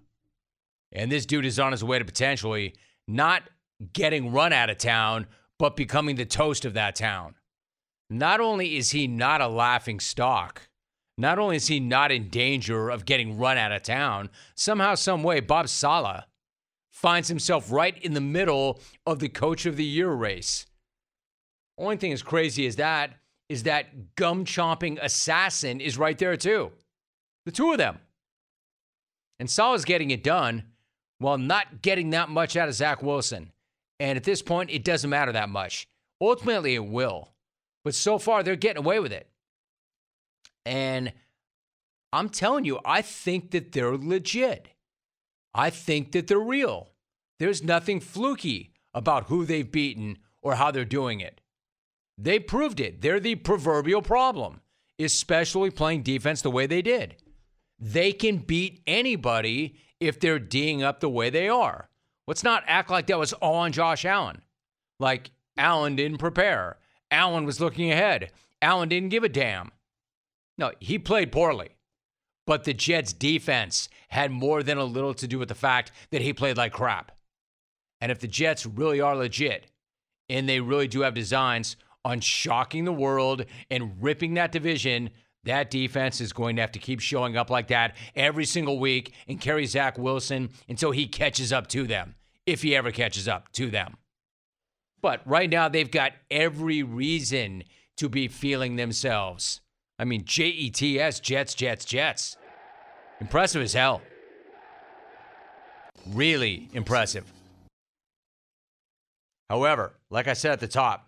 And this dude is on his way to potentially not getting run out of town, but becoming the toast of that town. Not only is he not a laughing stock, Not only is he not in danger of getting run out of town, somehow, some way, Bob Saleh finds himself right in the middle of the coach of the year race. Only thing as crazy as that is that gum chomping assassin is right there too. The two of them. And Saleh's getting it done while not getting that much out of Zach Wilson. And at this point, it doesn't matter that much. Ultimately, it will. But so far, they're getting away with it. And I'm telling you, I think that they're legit. I think that they're real. There's nothing fluky about who they've beaten or how they're doing it. They proved it. They're the proverbial problem, especially playing defense the way they did. They can beat anybody if they're D'ing up the way they are. Let's not act like that was all on Josh Allen. Like Allen didn't prepare. Allen was looking ahead. Allen didn't give a damn. No, he played poorly. But the Jets' defense had more than a little to do with the fact that he played like crap. And if the Jets really are legit and they really do have designs on shocking the world and ripping that division, that defense is going to have to keep showing up like that every single week and carry Zach Wilson until he catches up to them, if he ever catches up to them. But right now, they've got every reason to be feeling themselves. I mean, J E T S, Jets, Jets, Jets. Impressive as hell. Really impressive. However, like I said at the top,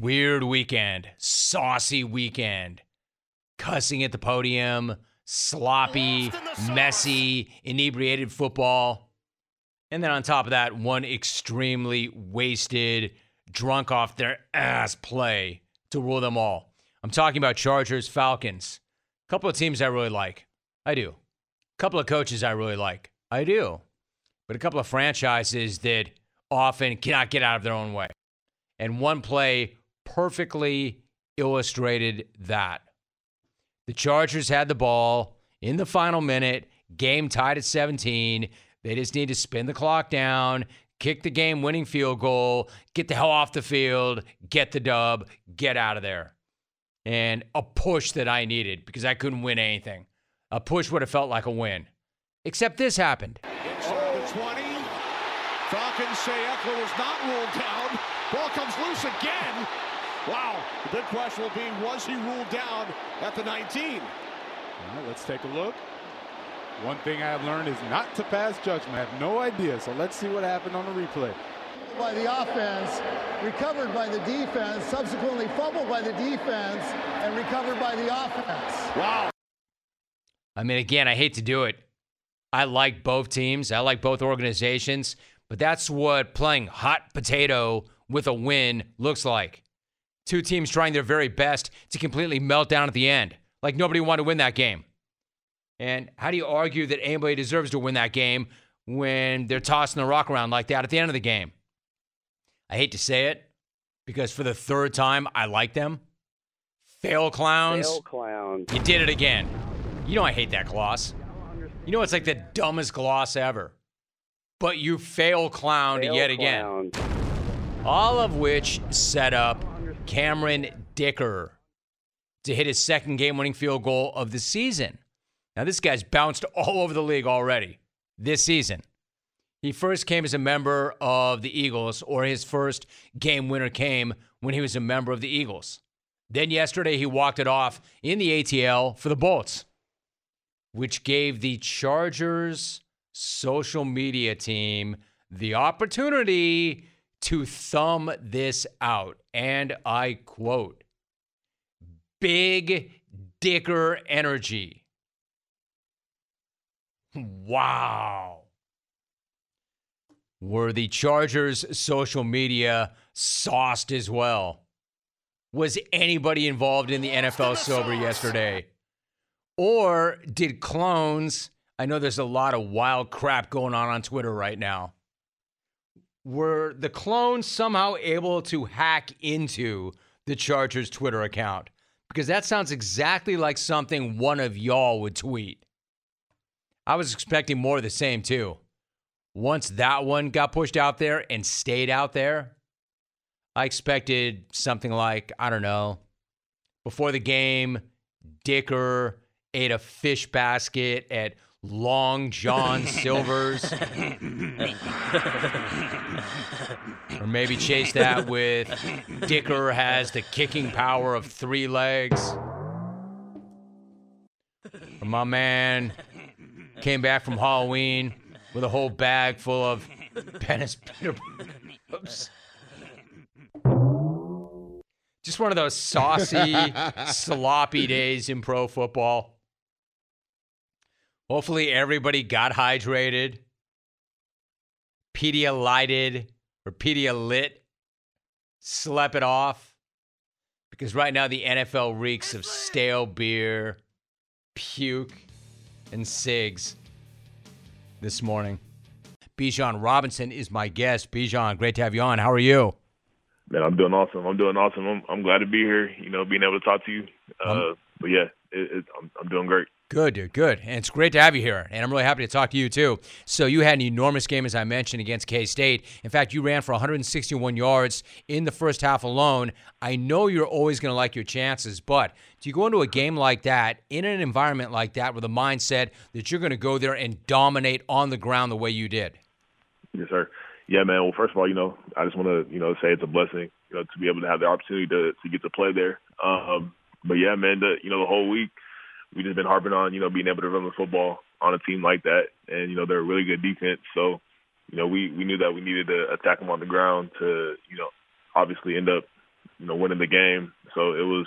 weird weekend, saucy weekend, cussing at the podium, sloppy, messy, inebriated football. And then on top of that, one extremely wasted, drunk off their ass play to rule them all. I'm talking about Chargers, Falcons. A couple of teams I really like. I do. A couple of coaches I really like. I do. But a couple of franchises that often cannot get out of their own way. And one play perfectly illustrated that. The Chargers had the ball in the final minute, game tied at 17. They just need to spin the clock down, kick the game winning field goal, get the hell off the field, get the dub, get out of there. And a push that I needed because I couldn't win anything. A push would have felt like a win. Except this happened.
Inside the 20. Falcons say Ekeler was not ruled down. Ball comes loose again. Wow. The big question will be, was he ruled down at the 19?
All right, let's take a look. One thing I have learned is not to pass judgment. I have no idea, so let's see what happened on the replay.
By the offense, recovered by the defense, subsequently fumbled by the defense, and recovered by the offense.
Wow.
I mean, again, I hate to do it. I like both teams, I like both organizations, but that's what playing hot potato with a win looks like. Two teams trying their very best to completely melt down at the end, like nobody wanted to win that game. And how do you argue that anybody deserves to win that game when they're tossing the rock around like that at the end of the game? I hate to say it because for the third time, I like them. Fail clowns.
Fail clowns.
You did it again. You know I hate that gloss. You know it's like the dumbest gloss ever. But you fail clowned
Fail
yet again.
clowns.
All of which set up Cameron Dicker to hit his second game winning field goal of the season. Now, this guy's bounced [laughs] all over the league already this season. He first came as a member of the Eagles, or his first game winner came when he was a member of the Eagles. Then yesterday, he walked it off in the ATL for the Bolts, which gave the Chargers social media team the opportunity to thumb this out. And I quote Big Dicker energy. Wow. Were the Chargers' social media sauced as well? Was anybody involved in the NFL [laughs] sober yesterday? Or did clones? I know there's a lot of wild crap going on on Twitter right now. Were the clones somehow able to hack into the Chargers Twitter account? Because that sounds exactly like something one of y'all would tweet. I was expecting more of the same too. Once that one got pushed out there and stayed out there, I expected something like, I don't know, before the game, Dicker ate a fish basket at Long John [laughs] Silver's. or maybe chase that with Dicker has the kicking power of three legs. Or my man came back from Halloween with a whole bag full of peanut Oops. Just one of those saucy, [laughs] sloppy days in pro football. Hopefully, everybody got hydrated, Pedialyted or Pedialit, slept it off. Because right now, the NFL reeks of stale beer, puke, and cigs this morning. Bijan Robinson is my guest. Bijan, great to have you on. How are you?
Man, I'm doing awesome. I'm doing awesome. I'm, I'm glad to be here. You know, being able to talk to you. Uh, um, but yeah, it, it, I'm, I'm doing great.
Good, dude. Good. And it's great to have you here. And I'm really happy to talk to you, too. So, you had an enormous game, as I mentioned, against K State. In fact, you ran for 161 yards in the first half alone. I know you're always going to like your chances, but do you go into a game like that, in an environment like that, with a mindset that you're going to go there and dominate on the ground the way you did?
Yes, sir. Yeah, man. Well, first of all, you know, I just want to, you know, say it's a blessing, you know, to be able to have the opportunity to to get to play there. Um, but yeah, man, the you know the whole week we just been harping on, you know, being able to run the football on a team like that, and you know they're a really good defense. So, you know, we we knew that we needed to attack them on the ground to, you know, obviously end up, you know, winning the game. So it was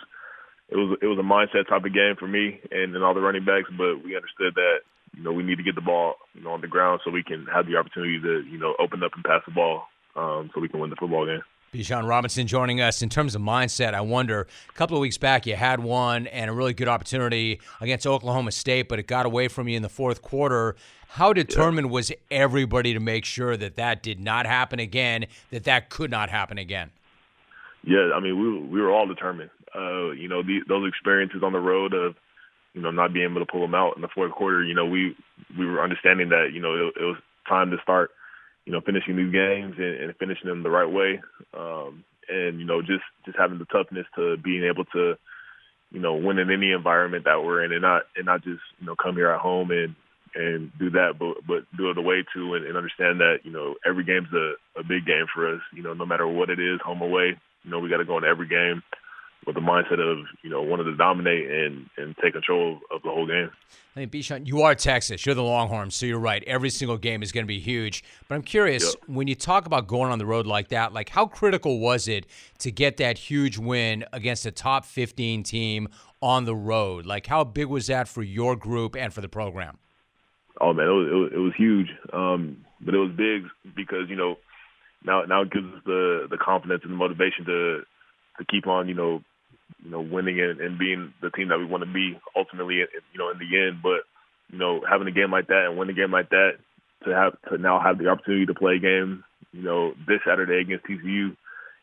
it was it was a mindset type of game for me and, and all the running backs, but we understood that you know, we need to get the ball, you know, on the ground so we can have the opportunity to, you know, open up and pass the ball um, so we can win the football game.
Bijan Robinson joining us. In terms of mindset, I wonder, a couple of weeks back you had one and a really good opportunity against Oklahoma State, but it got away from you in the fourth quarter. How determined yeah. was everybody to make sure that that did not happen again, that that could not happen again?
Yeah, I mean, we, we were all determined. Uh, you know, the, those experiences on the road of – you know, not being able to pull them out in the fourth quarter, you know, we we were understanding that, you know, it, it was time to start, you know, finishing these games and, and finishing them the right way. Um, and, you know, just just having the toughness to being able to, you know, win in any environment that we're in and not and not just, you know, come here at home and and do that, but but do it away too, and, and understand that you know every game's a, a big game for us. You know, no matter what it is, home away. You know, we got to go in every game with the mindset of you know wanting to dominate and and take control of the whole game.
I mean, Bijan, you are Texas. You're the Longhorns, so you're right. Every single game is going to be huge. But I'm curious yep. when you talk about going on the road like that, like how critical was it to get that huge win against a top 15 team on the road? Like how big was that for your group and for the program?
Oh man, it was it was, it was huge. Um, but it was big because you know now now it gives us the the confidence and the motivation to to keep on, you know, you know, winning and, and being the team that we want to be ultimately, you know, in the end. But you know, having a game like that and winning a game like that to have to now have the opportunity to play a game, you know, this Saturday against TCU,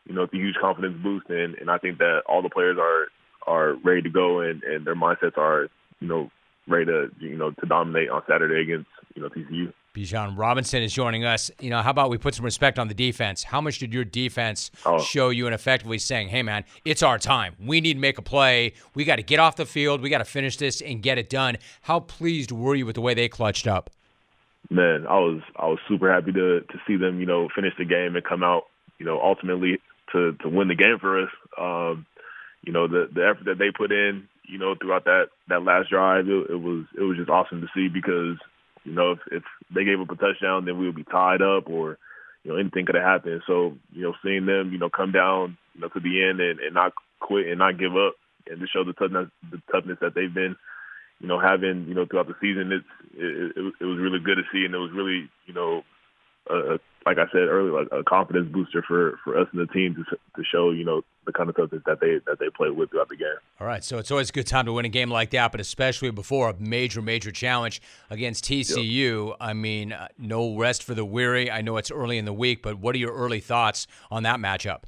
you know, it's a huge confidence boost, and and I think that all the players are are ready to go and and their mindsets are, you know, ready to you know to dominate on Saturday against you know TCU.
Bijan Robinson is joining us. You know, how about we put some respect on the defense? How much did your defense oh. show you in effectively saying, "Hey, man, it's our time. We need to make a play. We got to get off the field. We got to finish this and get it done." How pleased were you with the way they clutched up?
Man, I was I was super happy to to see them, you know, finish the game and come out, you know, ultimately to to win the game for us. Um, you know, the the effort that they put in, you know, throughout that that last drive, it, it was it was just awesome to see because you know, if, if they gave up a touchdown, then we would be tied up or, you know, anything could have happened. So, you know, seeing them, you know, come down, you know, to the end and, and not quit and not give up and to show the toughness, the toughness that they've been, you know, having, you know, throughout the season, it's, it, it, it was really good to see. And it was really, you know, a, like I said earlier, like a confidence booster for for us and the team to to show you know the kind of toughness that they that they play with throughout the game.
All right, so it's always a good time to win a game like that, but especially before a major major challenge against TCU. Yep. I mean, uh, no rest for the weary. I know it's early in the week, but what are your early thoughts on that matchup?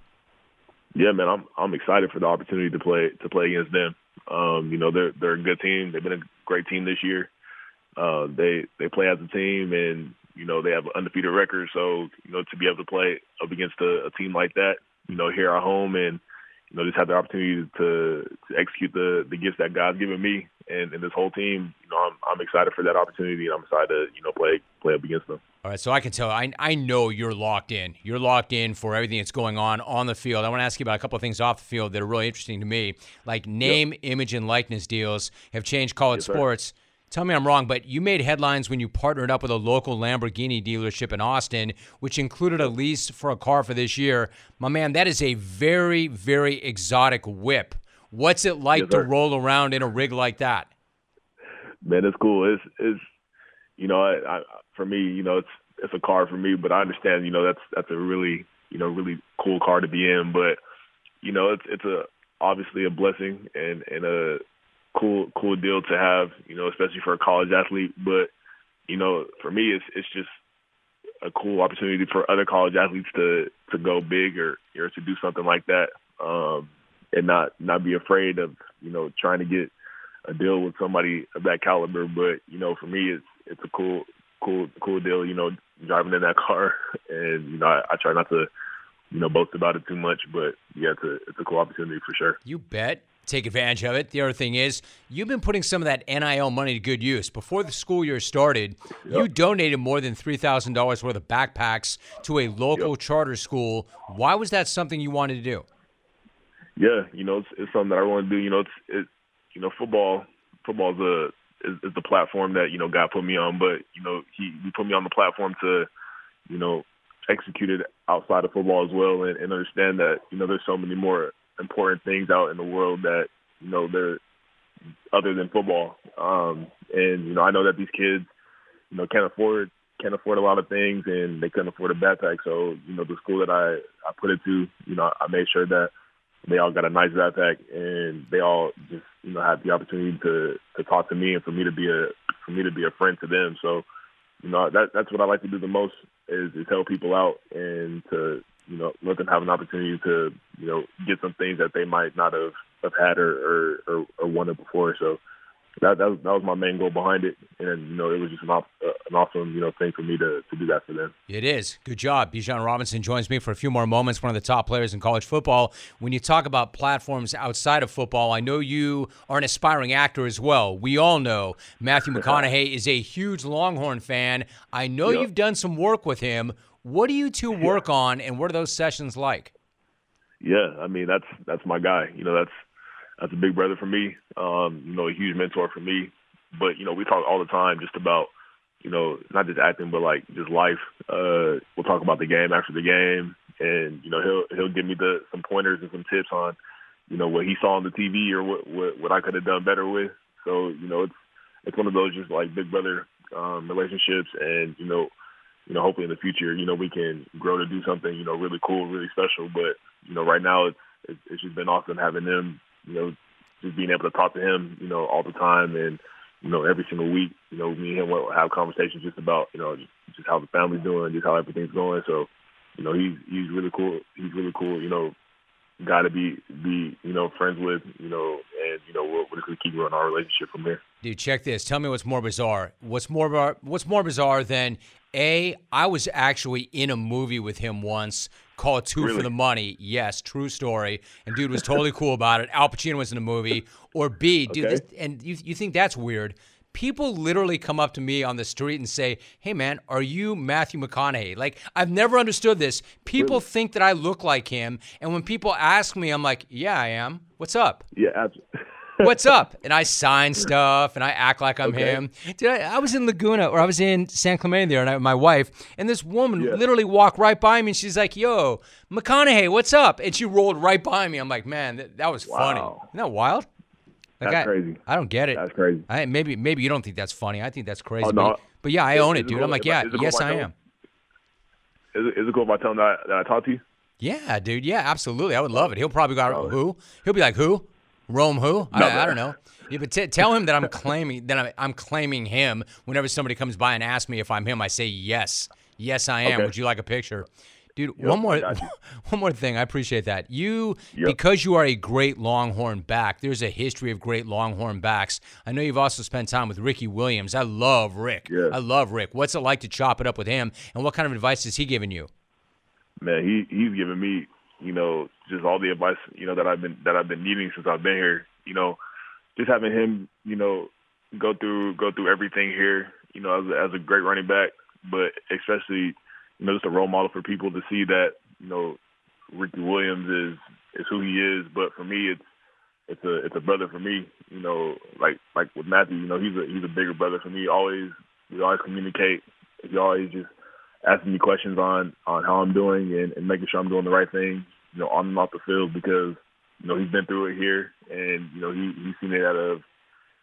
Yeah, man, I'm I'm excited for the opportunity to play to play against them. Um, you know, they're they're a good team. They've been a great team this year. Uh, they they play as a team, and you know, they have an undefeated record, so you know to be able to play up against a, a team like that, you know, here at home and you know, just have the opportunity to, to execute the the gifts that God's given me and, and this whole team. You know, I'm I'm excited for that opportunity, and I'm excited to you know play play up against them.
All right, so I can tell. I I know you're locked in. You're locked in for everything that's going on on the field. I want to ask you about a couple of things off the field that are really interesting to me, like name, image, and likeness deals have changed college
Yes, sir.
Tell me I'm wrong, but you made headlines when you partnered up with a local Lamborghini dealership in Austin, which included a lease for a car for this year. My man, that is a very, very exotic whip. What's it like
Yes,
to roll around in a rig like that?
Man, it's cool. It's it's you know, I, I for me, you know, it's it's a car for me, but I understand, you know, that's that's a really you know really cool car to be in, but you know, it's it's a obviously a blessing and and a cool cool deal to have, you know, especially for a college athlete. But you know, for me, it's it's just a cool opportunity for other college athletes to to go big or or to do something like that, um, and not not be afraid of you know trying to get a deal with somebody of that caliber. But you know, for me, it's it's a cool cool cool deal. You know, driving in that car, [laughs] and you know, I, I try not to you know boast about it too much. But yeah, it's a it's a cool opportunity for sure.
You bet. Take advantage of it. The other thing is, you've been putting some of that NIL money to good use. Before the school year started, you donated more than $3,000 worth of backpacks to a local charter school. Why was that something you wanted to do?
Yeah, you know, it's, it's something that I want to do. You know, it's it, you know, football. Football is a is, is the platform that you know God put me on, but you know, he he put me on the platform to, you know, execute it outside of football as well, and, and understand that you know there's so many more important things out in the world that you know they're other than football. Um, and you know, I know that these kids, you know, can't afford can't afford a lot of things, and they couldn't afford a backpack. So you know, the school that I I put it to, you know, I made sure that they all got a nice backpack, and they all just you know had the opportunity to to talk to me, and for me to be a for me to be a friend to them. So you know, that that's what I like to do the most is, is help people out and to you know let them have an opportunity to you know get some things that they might not have have had or or, or, or wanted before. So that that was, that was my main goal behind it, and you know it was just an, op- uh, an awesome you know thing for me to to do that for them.
It is. Good job. Bijan Robinson joins me for a few more moments, one of the top players in college football. When you talk about platforms outside of football, I know you are an aspiring actor as well. We all know Matthew [laughs] McConaughey is a huge Longhorn fan. I know
Yep.
you've done some work with him. What do you two work on, and what are those sessions like?
Yeah, I mean that's that's my guy. You know, that's that's a big brother for me. Um, you know, a huge mentor for me. But you know, we talk all the time just about you know not just acting, but like just life. Uh, we'll talk about the game after the game, and you know he'll he'll give me the some pointers and some tips on you know what he saw on the TV or what what, what I could have done better with. So you know it's it's one of those just like big brother um, relationships, and you know you know, hopefully in the future, you know, we can grow to do something, you know, really cool, really special. But, you know, right now it's it's, just been awesome having them, you know, just being able to talk to him, you know, all the time and, you know, every single week, you know, me and him will have conversations just about, you know, just how the family's doing, just how everything's going. So, you know, he's he's really cool. He's really cool, you know, guy to be be, you know, friends with, you know, and, you know, we're, we're just gonna keep growing our relationship from there.
Dude, check this. Tell me what's more bizarre. What's more what's more bizarre than a? I was actually in a movie with him once called Two for the Money. Yes, true story. And dude was totally cool about it. Al Pacino was in the movie. Or B, dude,
Okay.
this, and you you think that's weird? People literally come up to me on the street and say, "Hey, man, are you Matthew McConaughey?" Like I've never understood this. People think that I look like him, and when people ask me, I'm like, "Yeah, I am. What's up?"
Yeah, absolutely. [laughs]
what's up? [laughs] And I sign stuff and I act like I'm
Okay.
him. Dude, I, I was in Laguna or I was in San Clemente there and I, my wife, and this woman literally walked right by me and she's like, yo, McConaughey, what's up? And she rolled right by me. I'm like, man, that, that was funny.
Wow.
Isn't that wild? Like,
That's
I,
crazy.
I don't get it.
That's crazy.
I, maybe maybe you don't think that's funny. I think that's crazy.
Oh,
but,
no.
but yeah, I
Is-
own it,
it
dude.
cool-
I'm like, yeah,
cool
yes,
I
I am.
Is it, is it cool if I tell him that, that I talked to you?
Yeah, dude. Yeah, absolutely. I would love it. He'll probably go, who? He'll be like, who? Rome who? I,
No,
I don't know. Yeah, but t- tell him that I'm claiming that I'm, I'm claiming him. Whenever somebody comes by and asks me if I'm him, I say yes, yes, I am.
Okay.
Would you like a picture, dude?
Yep,
one more, [laughs] one more thing. I appreciate that you
Yep.
because you are a great Longhorn back. There's a history of great Longhorn backs. I know you've also spent time with Ricky Williams. I love Rick.
Yeah.
I love Rick. What's it like to chop it up with him? And what kind of advice has he given you?
man, he he's given me you know, just all the advice, you know, that I've been that I've been needing since I've been here. You know, just having him, you know, go through go through everything here, you know, as a, as a great running back, but especially, you know, just a role model for people to see that, you know, Ricky Williams is is who he is. But for me, it's it's a it's a brother for me. You know, like like with Matthew, you know, he's a he's a bigger brother for me. Always we always communicate. He always just asking me questions on on how I'm doing and, and making sure I'm doing the right thing, you know, on and off the field because you know he's been through it here and you know he he's seen it at a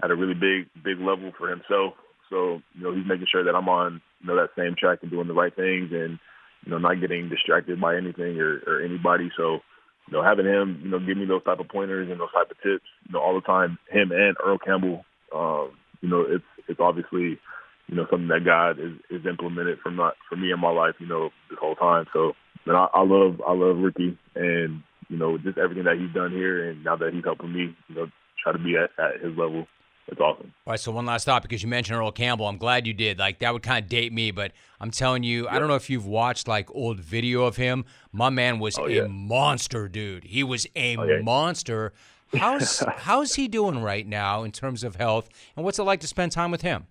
at a really big big level for himself. So you know he's making sure that I'm on you know that same track and doing the right things and you know not getting distracted by anything or, or anybody. So you know having him you know give me those type of pointers and those type of tips you know all the time. Him and Earl Campbell, um, you know it's it's obviously you know, something that God is, is implemented from not for me in my life, you know, this whole time. So, man, I, I love I love Ricky and you know just everything that he's done here, and now that he's helping me, you know, try to be at, at his level. It's awesome.
All right, so one last thought because you mentioned Earl Campbell. I'm glad you did. Like that would kind of date me, but I'm telling you, yep. I don't know if you've watched like old video of him. My man was
oh,
a
yeah.
monster, dude. He was a
oh, yeah.
monster. [laughs] How's how's he doing right now in terms of health, and what's it like to spend time with him?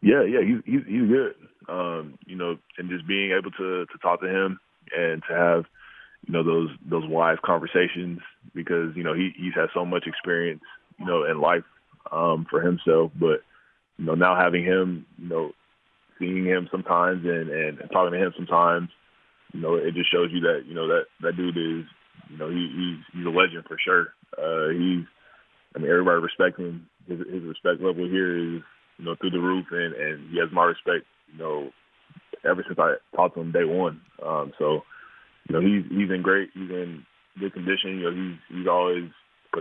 Yeah, yeah, he's he's, he's good. Um, you know, and just being able to to talk to him and to have you know those those wise conversations because you know he he's had so much experience you know in life um, for himself, but you know now having him you know seeing him sometimes and, and talking to him sometimes, you know it just shows you that you know that that dude is you know he he's he's a legend for sure. Uh, he's I mean everybody respects him. His, his respect level here is you know, through the roof, and and he has my respect, you know, ever since I talked to him day one. Um, so, you know, he's he's in great, he's in good condition. You know, he's he's always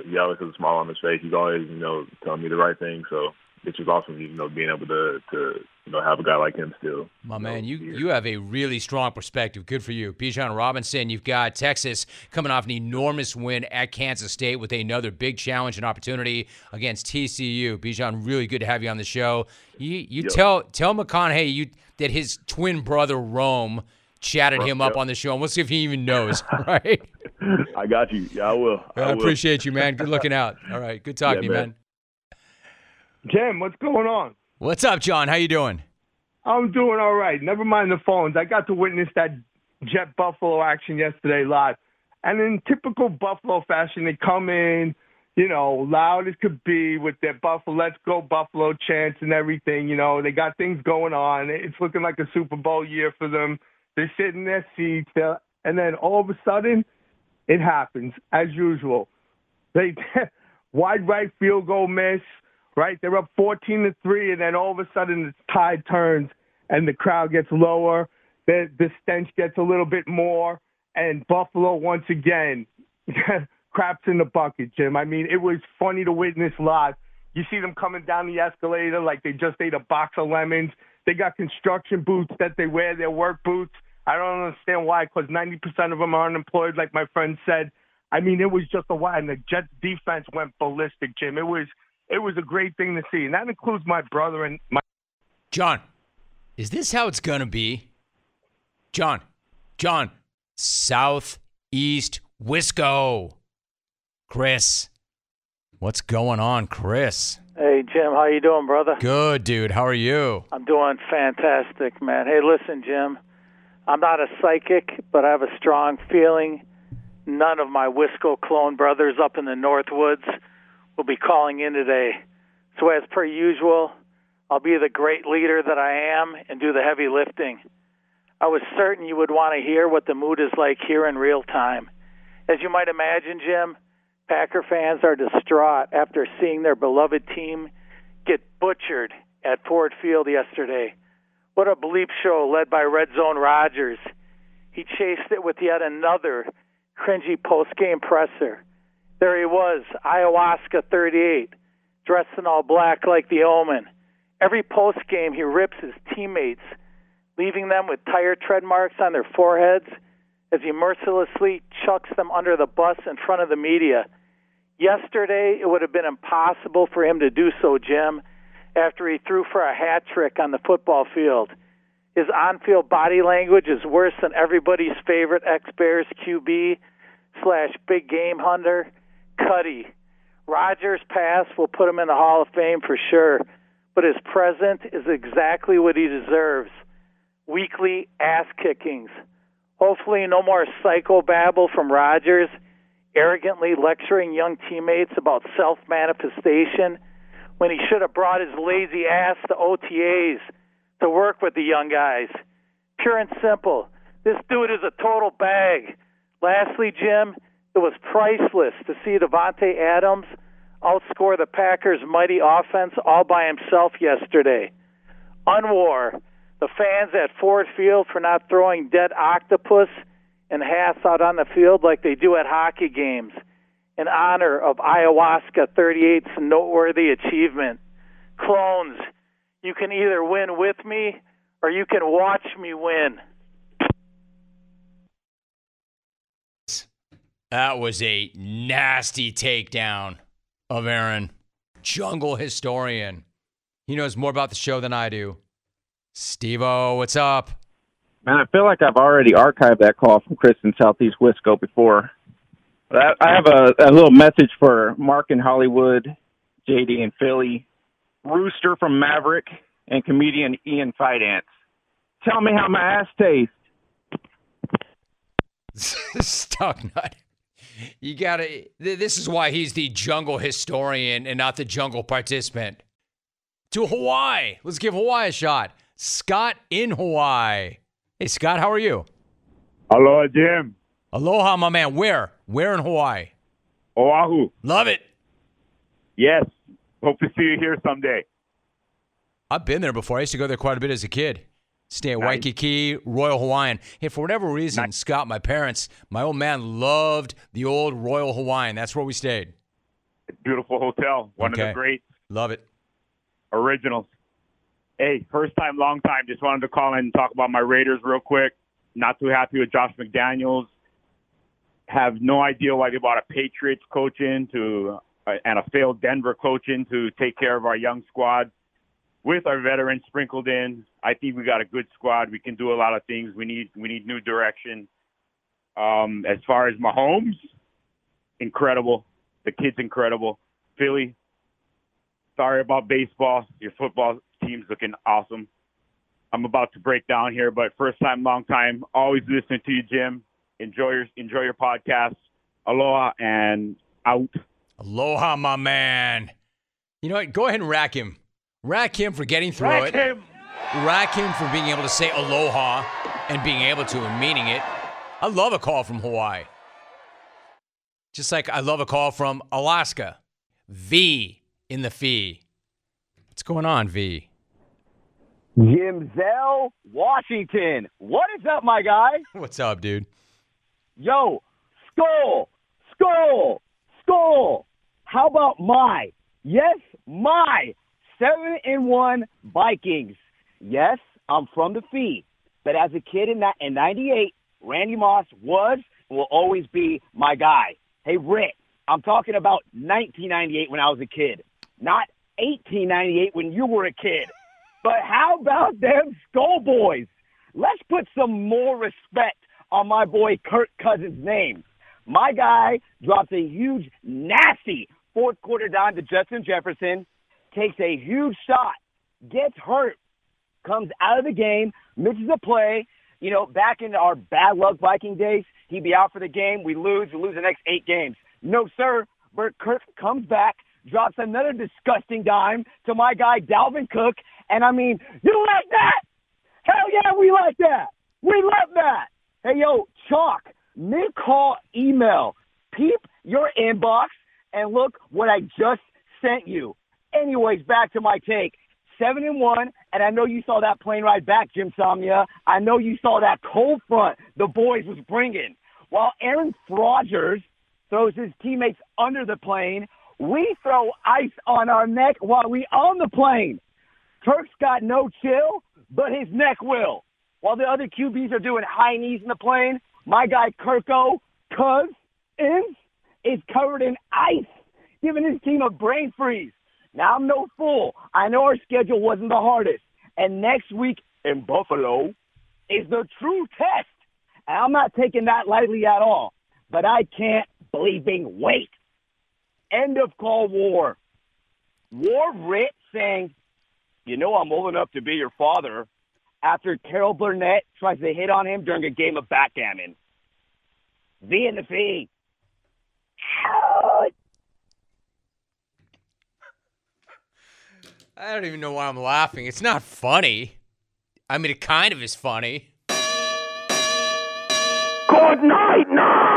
he always has a smile on his face. He's always you know telling me the right thing. So it's just awesome, you know, being able to to you know have a guy like him still.
My man, you you have a really strong perspective. Good for you, Bijan Robinson. You've got Texas coming off an enormous win at Kansas State with another big challenge and opportunity against TCU. Bijan, really good to have you on the show. You you
Yep.
tell tell McConaughey you that his twin brother Rome chatted him up
Yep.
on the show, and we'll see if he even knows. [laughs] right?
I got you. Yeah, I will. I,
I
will.
appreciate you, man. [laughs] Good looking out. All right, good talking
Yeah,
to you,
man.
man.
Jim, what's going on?
What's up, John? How you doing?
I'm doing all right. Never mind the phones. I got to witness that Jet Buffalo action yesterday live. And in typical Buffalo fashion, they come in, you know, loud as could be with their Buffalo, let's go Buffalo chants and everything. You know, they got things going on. It's looking like a Super Bowl year for them. They sit in their seats. they're- And then all of a sudden, it happens as usual. They [laughs] wide right field goal miss, right? They're up 14 to 3 and then all of a sudden the tide turns and the crowd gets lower. The the stench gets a little bit more and Buffalo once again [laughs] craps in the bucket, Jim. I mean, it was funny to witness live. You see them coming down the escalator like they just ate a box of lemons. They got construction boots that they wear, their work boots. I don't understand why, because 90% of them are unemployed, like my friend said. I mean, it was just a wild. And the Jets defense went ballistic, Jim. It was it was a great thing to see, and that includes my brother and my.
John, is this how it's going to be? John, John, Southeast Wisco. Chris, what's going on, Chris?
Hey Jim, how you doing, brother?
Good, dude. How are you?
I'm doing fantastic, man. Hey, listen, Jim. I'm not a psychic, but I have a strong feeling none of my Wisco clone brothers up in the Northwoods will be calling in today. So as per usual, I'll be the great leader that I am and do the heavy lifting. I was certain you would want to hear what the mood is like here in real time. As you might imagine, Jim, Packer fans are distraught after seeing their beloved team get butchered at Ford Field yesterday. What a bleep show led by Red Zone Rodgers. He chased it with yet another cringy post-game presser. There he was, ayahuasca 38, dressed in all black like the omen. Every post-game he rips his teammates, leaving them with tire tread marks on their foreheads as he mercilessly chucks them under the bus in front of the media. Yesterday, it would have been impossible for him to do so, Jim, after he threw for a hat trick on the football field. His on field body language is worse than everybody's favorite ex Bears QB, slash big game hunter, Cuddy. Rodgers' past will put him in the Hall of Fame for sure, but his present is exactly what he deserves. Weekly ass kickings. Hopefully, no more psychobabble from Rodgers, arrogantly lecturing young teammates about self manifestation when he should have brought his lazy ass to OTAs to work with the young guys. Pure and simple. This dude is a total bag. Lastly, Jim, it was priceless to see Davante Adams outscore the Packers' mighty offense all by himself yesterday. Unwar the fans at Ford Field for not throwing dead octopus and hats out on the field like they do at hockey games in honor of Ayahuasca 38's noteworthy achievement. Clones, you can either win with me or you can watch me win.
That was a nasty takedown of Aaron. Jungle historian. He knows more about the show than I do. Steve what's up?
Man, I feel like I've already archived that call from Chris in Southeast Wisco before. But I, I have a, a little message for Mark in Hollywood, JD in Philly, Rooster from Maverick, and comedian Ian Fidance. Tell me how my ass tastes. [laughs]
Stuck nut. You gotta. This is why he's the jungle historian and not the jungle participant. To Hawaii. Let's give Hawaii a shot. Scott in Hawaii. Hey, Scott, how are you?
Aloha, Jim.
Aloha, my man. Where? Where in Hawaii?
Oahu.
Love it.
Yes. Hope to see you here someday.
I've been there before. I used to go there quite a bit as a kid. Stay at
Nice.
Waikiki, Royal Hawaiian. Hey, for whatever reason, Scott, my parents, my old man loved the old Royal Hawaiian. That's where we stayed.
Beautiful hotel. One of the great
Love it.
originals. Hey, first time, long time. Just wanted to call in and talk about my Raiders real quick. Not too happy with Josh McDaniels. Have no idea why they bought a Patriots coach in to uh, and a failed Denver coach in to take care of our young squad. With our veterans sprinkled in, I think we got a good squad. We can do a lot of things. We need we need new direction. Um, as far as Mahomes, incredible. The kid's incredible. Philly, sorry about baseball. Your football team's looking awesome. I'm about to break down here, but first time, long time. Always listening to you, Jim. Enjoy your enjoy your podcast. Aloha and out.
Aloha, my man. You know what? Go ahead and rack him. Rack him for getting through
Rack
it.
him.
Rack him for being able to say aloha and being able to and meaning it. I love a call from Hawaii. Just like I love a call from Alaska. V in the fee. What's going on, V?
Jim Zell, Washington. What is up, my guy? [laughs]
What's up, dude?
Yo, skol, skol, skol. How about my, yes, my seven and one Vikings? Yes, I'm from the fee, but as a kid in that in '98, Randy Moss was will always be my guy. Hey, Rick, I'm talking about 1998 when I was a kid, not 1898 when you were a kid. But how about them Skol Boys? Let's put some more respect on my boy Kirk Cousins' name. My guy drops a huge, nasty fourth quarter dime to Justin Jefferson, takes a huge shot, gets hurt, comes out of the game, misses a play. You know, back in our bad luck Viking days, he'd be out for the game. We lose, we lose the next eight games. No, sir. Bert Kirk comes back, drops another disgusting dime to my guy Dalvin Cook, and I mean, you like that? Hell yeah, we like that. We love that. Hey, yo, Chalk, mid call email. Peep your inbox and look what I just sent you. Anyways, back to my take. Seven and one, and I know you saw that plane ride back, Jim Somnia. I know you saw that cold front the boys was bringing. While Aaron Rodgers throws his teammates under the plane, we throw ice on our neck while we on the plane. Turk's got no chill, but his neck will. While the other QBs are doing high knees in the plane, my guy Kirko, Cuz, is covered in ice, giving his team a brain freeze. Now, I'm no fool. I know our schedule wasn't the hardest. And next week in Buffalo is the true test. And I'm not taking that lightly at all. but I can't bleeping wait. End of Cold War. War writ saying, you know I'm old enough to be your father after Carol Burnett tries to hit on him during a game of backgammon. V in the V.
I don't even know why I'm laughing. It's not funny. I mean, it kind of is funny.
Good night, now.